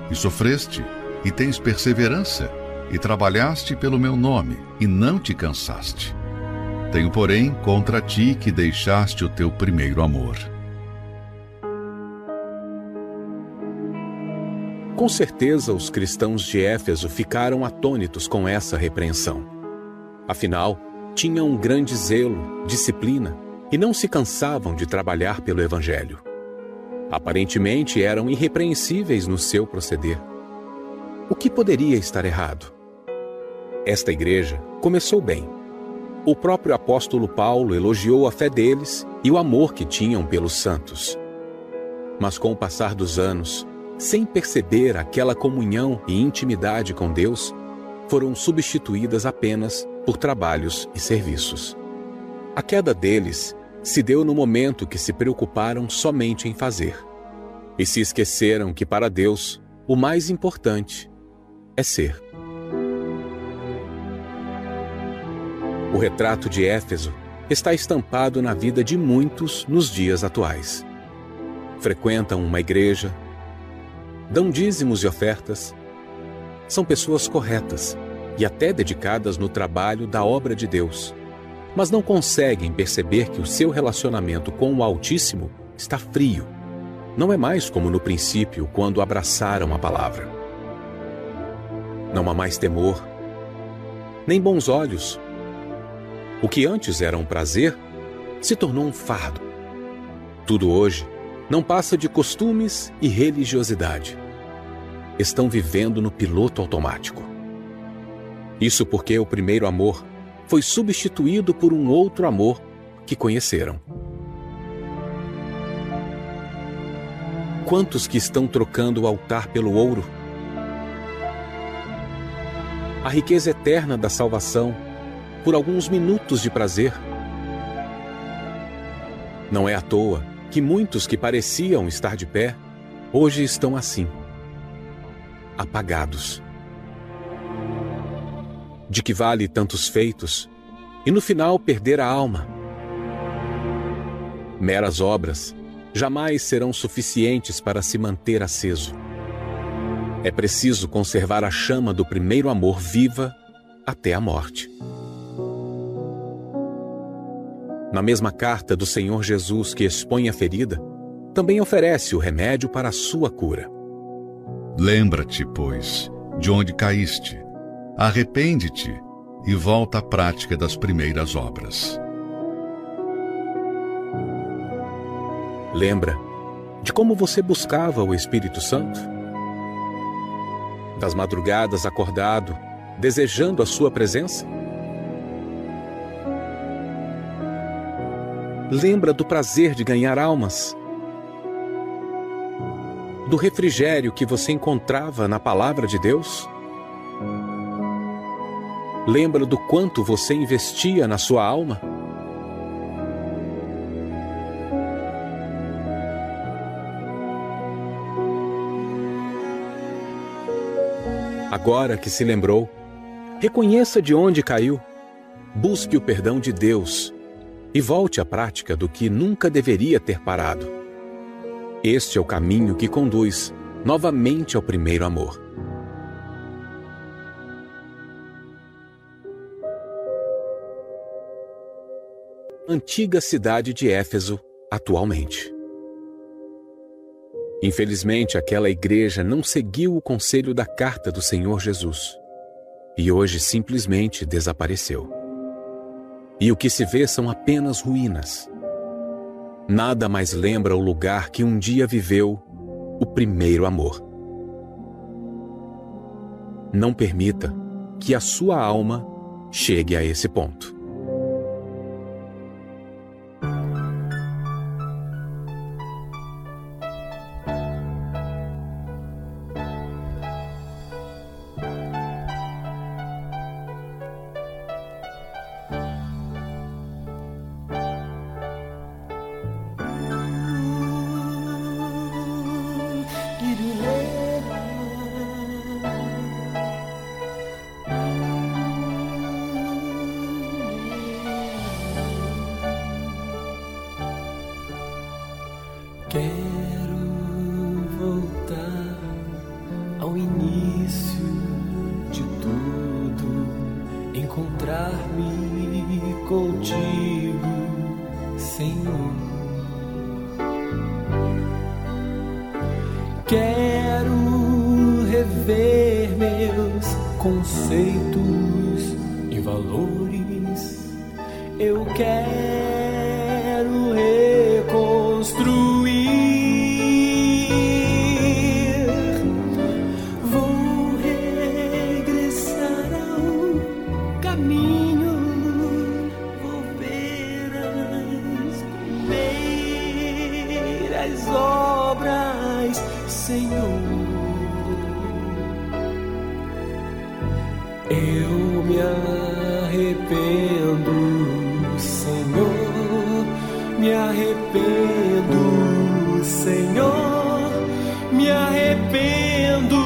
E sofreste, e tens perseverança, e trabalhaste pelo meu nome, e não te cansaste. Tenho, porém, contra ti que deixaste o teu primeiro amor. Com certeza, os cristãos de Éfeso ficaram atônitos com essa repreensão. Afinal, tinham um grande zelo, disciplina e não se cansavam de trabalhar pelo Evangelho. Aparentemente eram irrepreensíveis no seu proceder. O que poderia estar errado? Esta igreja começou bem. O próprio apóstolo Paulo elogiou a fé deles e o amor que tinham pelos santos. Mas com o passar dos anos, sem perceber aquela comunhão e intimidade com Deus, foram substituídas apenas por trabalhos e serviços. A queda deles se deu no momento que se preocuparam somente em fazer, E se esqueceram que para Deus o mais importante é ser. O retrato de Éfeso está estampado na vida de muitos nos dias atuais. Frequentam uma igreja, dão dízimos e ofertas, são pessoas corretas e até dedicadas no trabalho da obra de Deus, mas não conseguem perceber que o seu relacionamento com o Altíssimo está frio. Não é mais como no princípio, quando abraçaram a palavra. Não há mais temor, nem bons olhos. O que antes era um prazer se tornou um fardo. Tudo hoje não passa de costumes e religiosidade. Estão vivendo no piloto automático. Isso porque o primeiro amor foi substituído por um outro amor que conheceram. Quantos que estão trocando o altar pelo ouro? A riqueza eterna da salvação por alguns minutos de prazer. Não é à toa que muitos que pareciam estar de pé hoje estão assim, apagados. De que vale tantos feitos e no final perder a alma? Meras obras jamais serão suficientes para se manter aceso. É preciso conservar a chama do primeiro amor viva até a morte. Na mesma carta do Senhor Jesus que expõe a ferida, também oferece o remédio para a sua cura. Lembra-te, pois, de onde caíste, arrepende-te e volta à prática das primeiras obras. Lembra de como você buscava o Espírito Santo? Das madrugadas acordado, desejando a sua presença? Lembra do prazer de ganhar almas? Do refrigério que você encontrava na palavra de Deus? Lembra do quanto você investia na sua alma? Agora que se lembrou, reconheça de onde caiu, busque o perdão de Deus e volte à prática do que nunca deveria ter parado. Este é o caminho que conduz novamente ao primeiro amor. Antiga cidade de Éfeso, atualmente. Infelizmente, aquela igreja não seguiu o conselho da carta do Senhor Jesus e hoje simplesmente desapareceu. E o que se vê são apenas ruínas. Nada mais lembra o lugar que um dia viveu o primeiro amor. Não permita que a sua alma chegue a esse ponto. me arrependo, Senhor, me arrependo.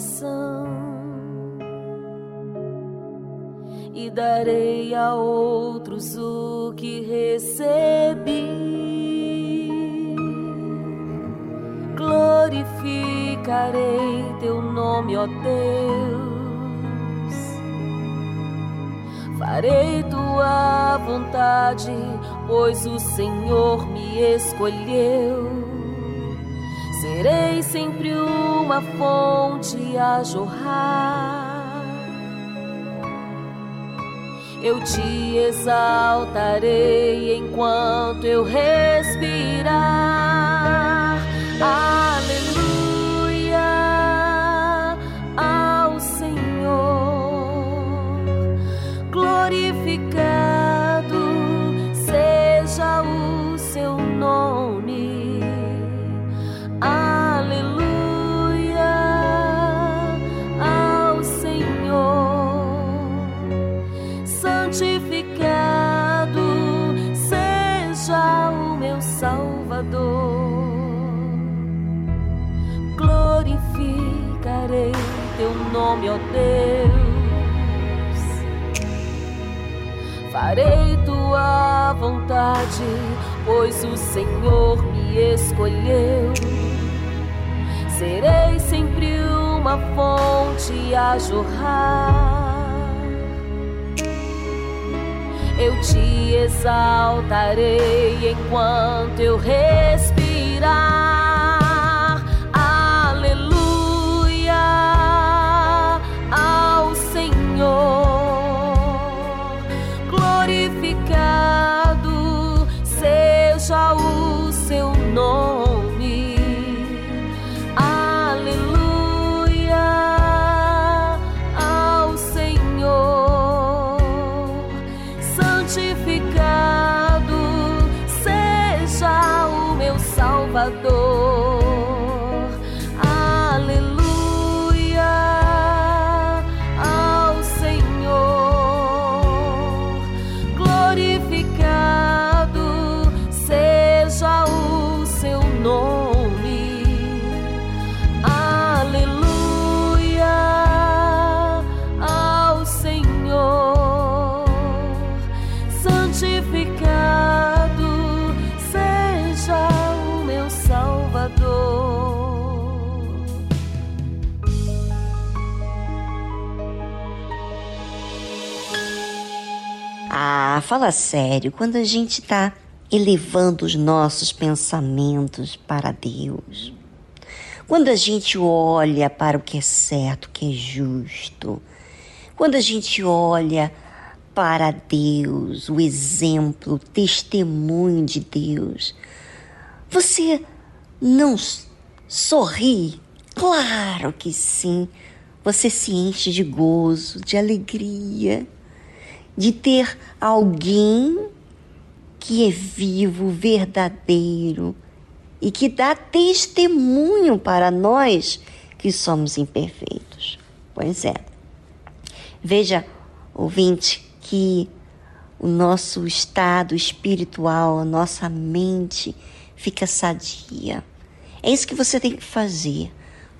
Salvação e darei a outros o que recebi. Glorificarei teu nome, ó Deus. Farei tua vontade, pois o Senhor me escolheu. Serei sempre uma fonte a jorrar. Eu te exaltarei enquanto eu respirar. Aleluia nome, ó Deus. Farei tua vontade, pois o Senhor me escolheu. Serei sempre uma fonte a jorrar. Eu te exaltarei enquanto eu respirar. Fala sério, quando a gente está elevando os nossos pensamentos para Deus, quando a gente olha para o que é certo, o que é justo, quando a gente olha para Deus, o exemplo, o testemunho de Deus, você não sorri? Claro que sim. Você se enche de gozo, de alegria, de ter alguém que é vivo, verdadeiro e que dá testemunho para nós que somos imperfeitos. Pois é. Veja, ouvinte, que o nosso estado espiritual, a nossa mente fica sadia. É isso que você tem que fazer.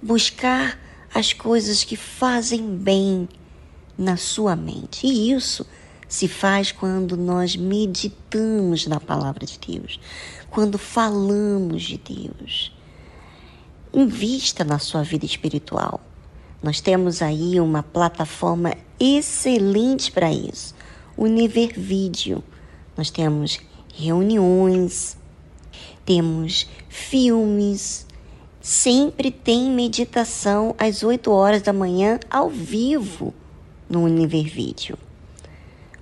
Buscar as coisas que fazem bem na sua mente. E isso se faz quando nós meditamos na palavra de Deus, quando falamos de Deus. Invista na sua vida espiritual. Nós temos aí uma plataforma excelente para isso, o Univer Vídeo. Nós temos reuniões, temos filmes, sempre tem meditação às 8 horas da manhã ao vivo no Univer Vídeo.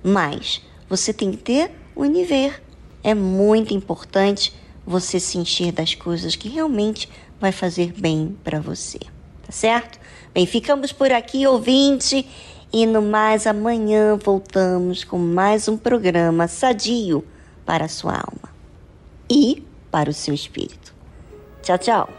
Mas você tem que ter o Univer. É muito importante você se encher das coisas que realmente vai fazer bem para você. Tá certo? Bem, ficamos por aqui, ouvinte. E no mais amanhã voltamos com mais um programa sadio para a sua alma e para o seu espírito. Tchau, tchau.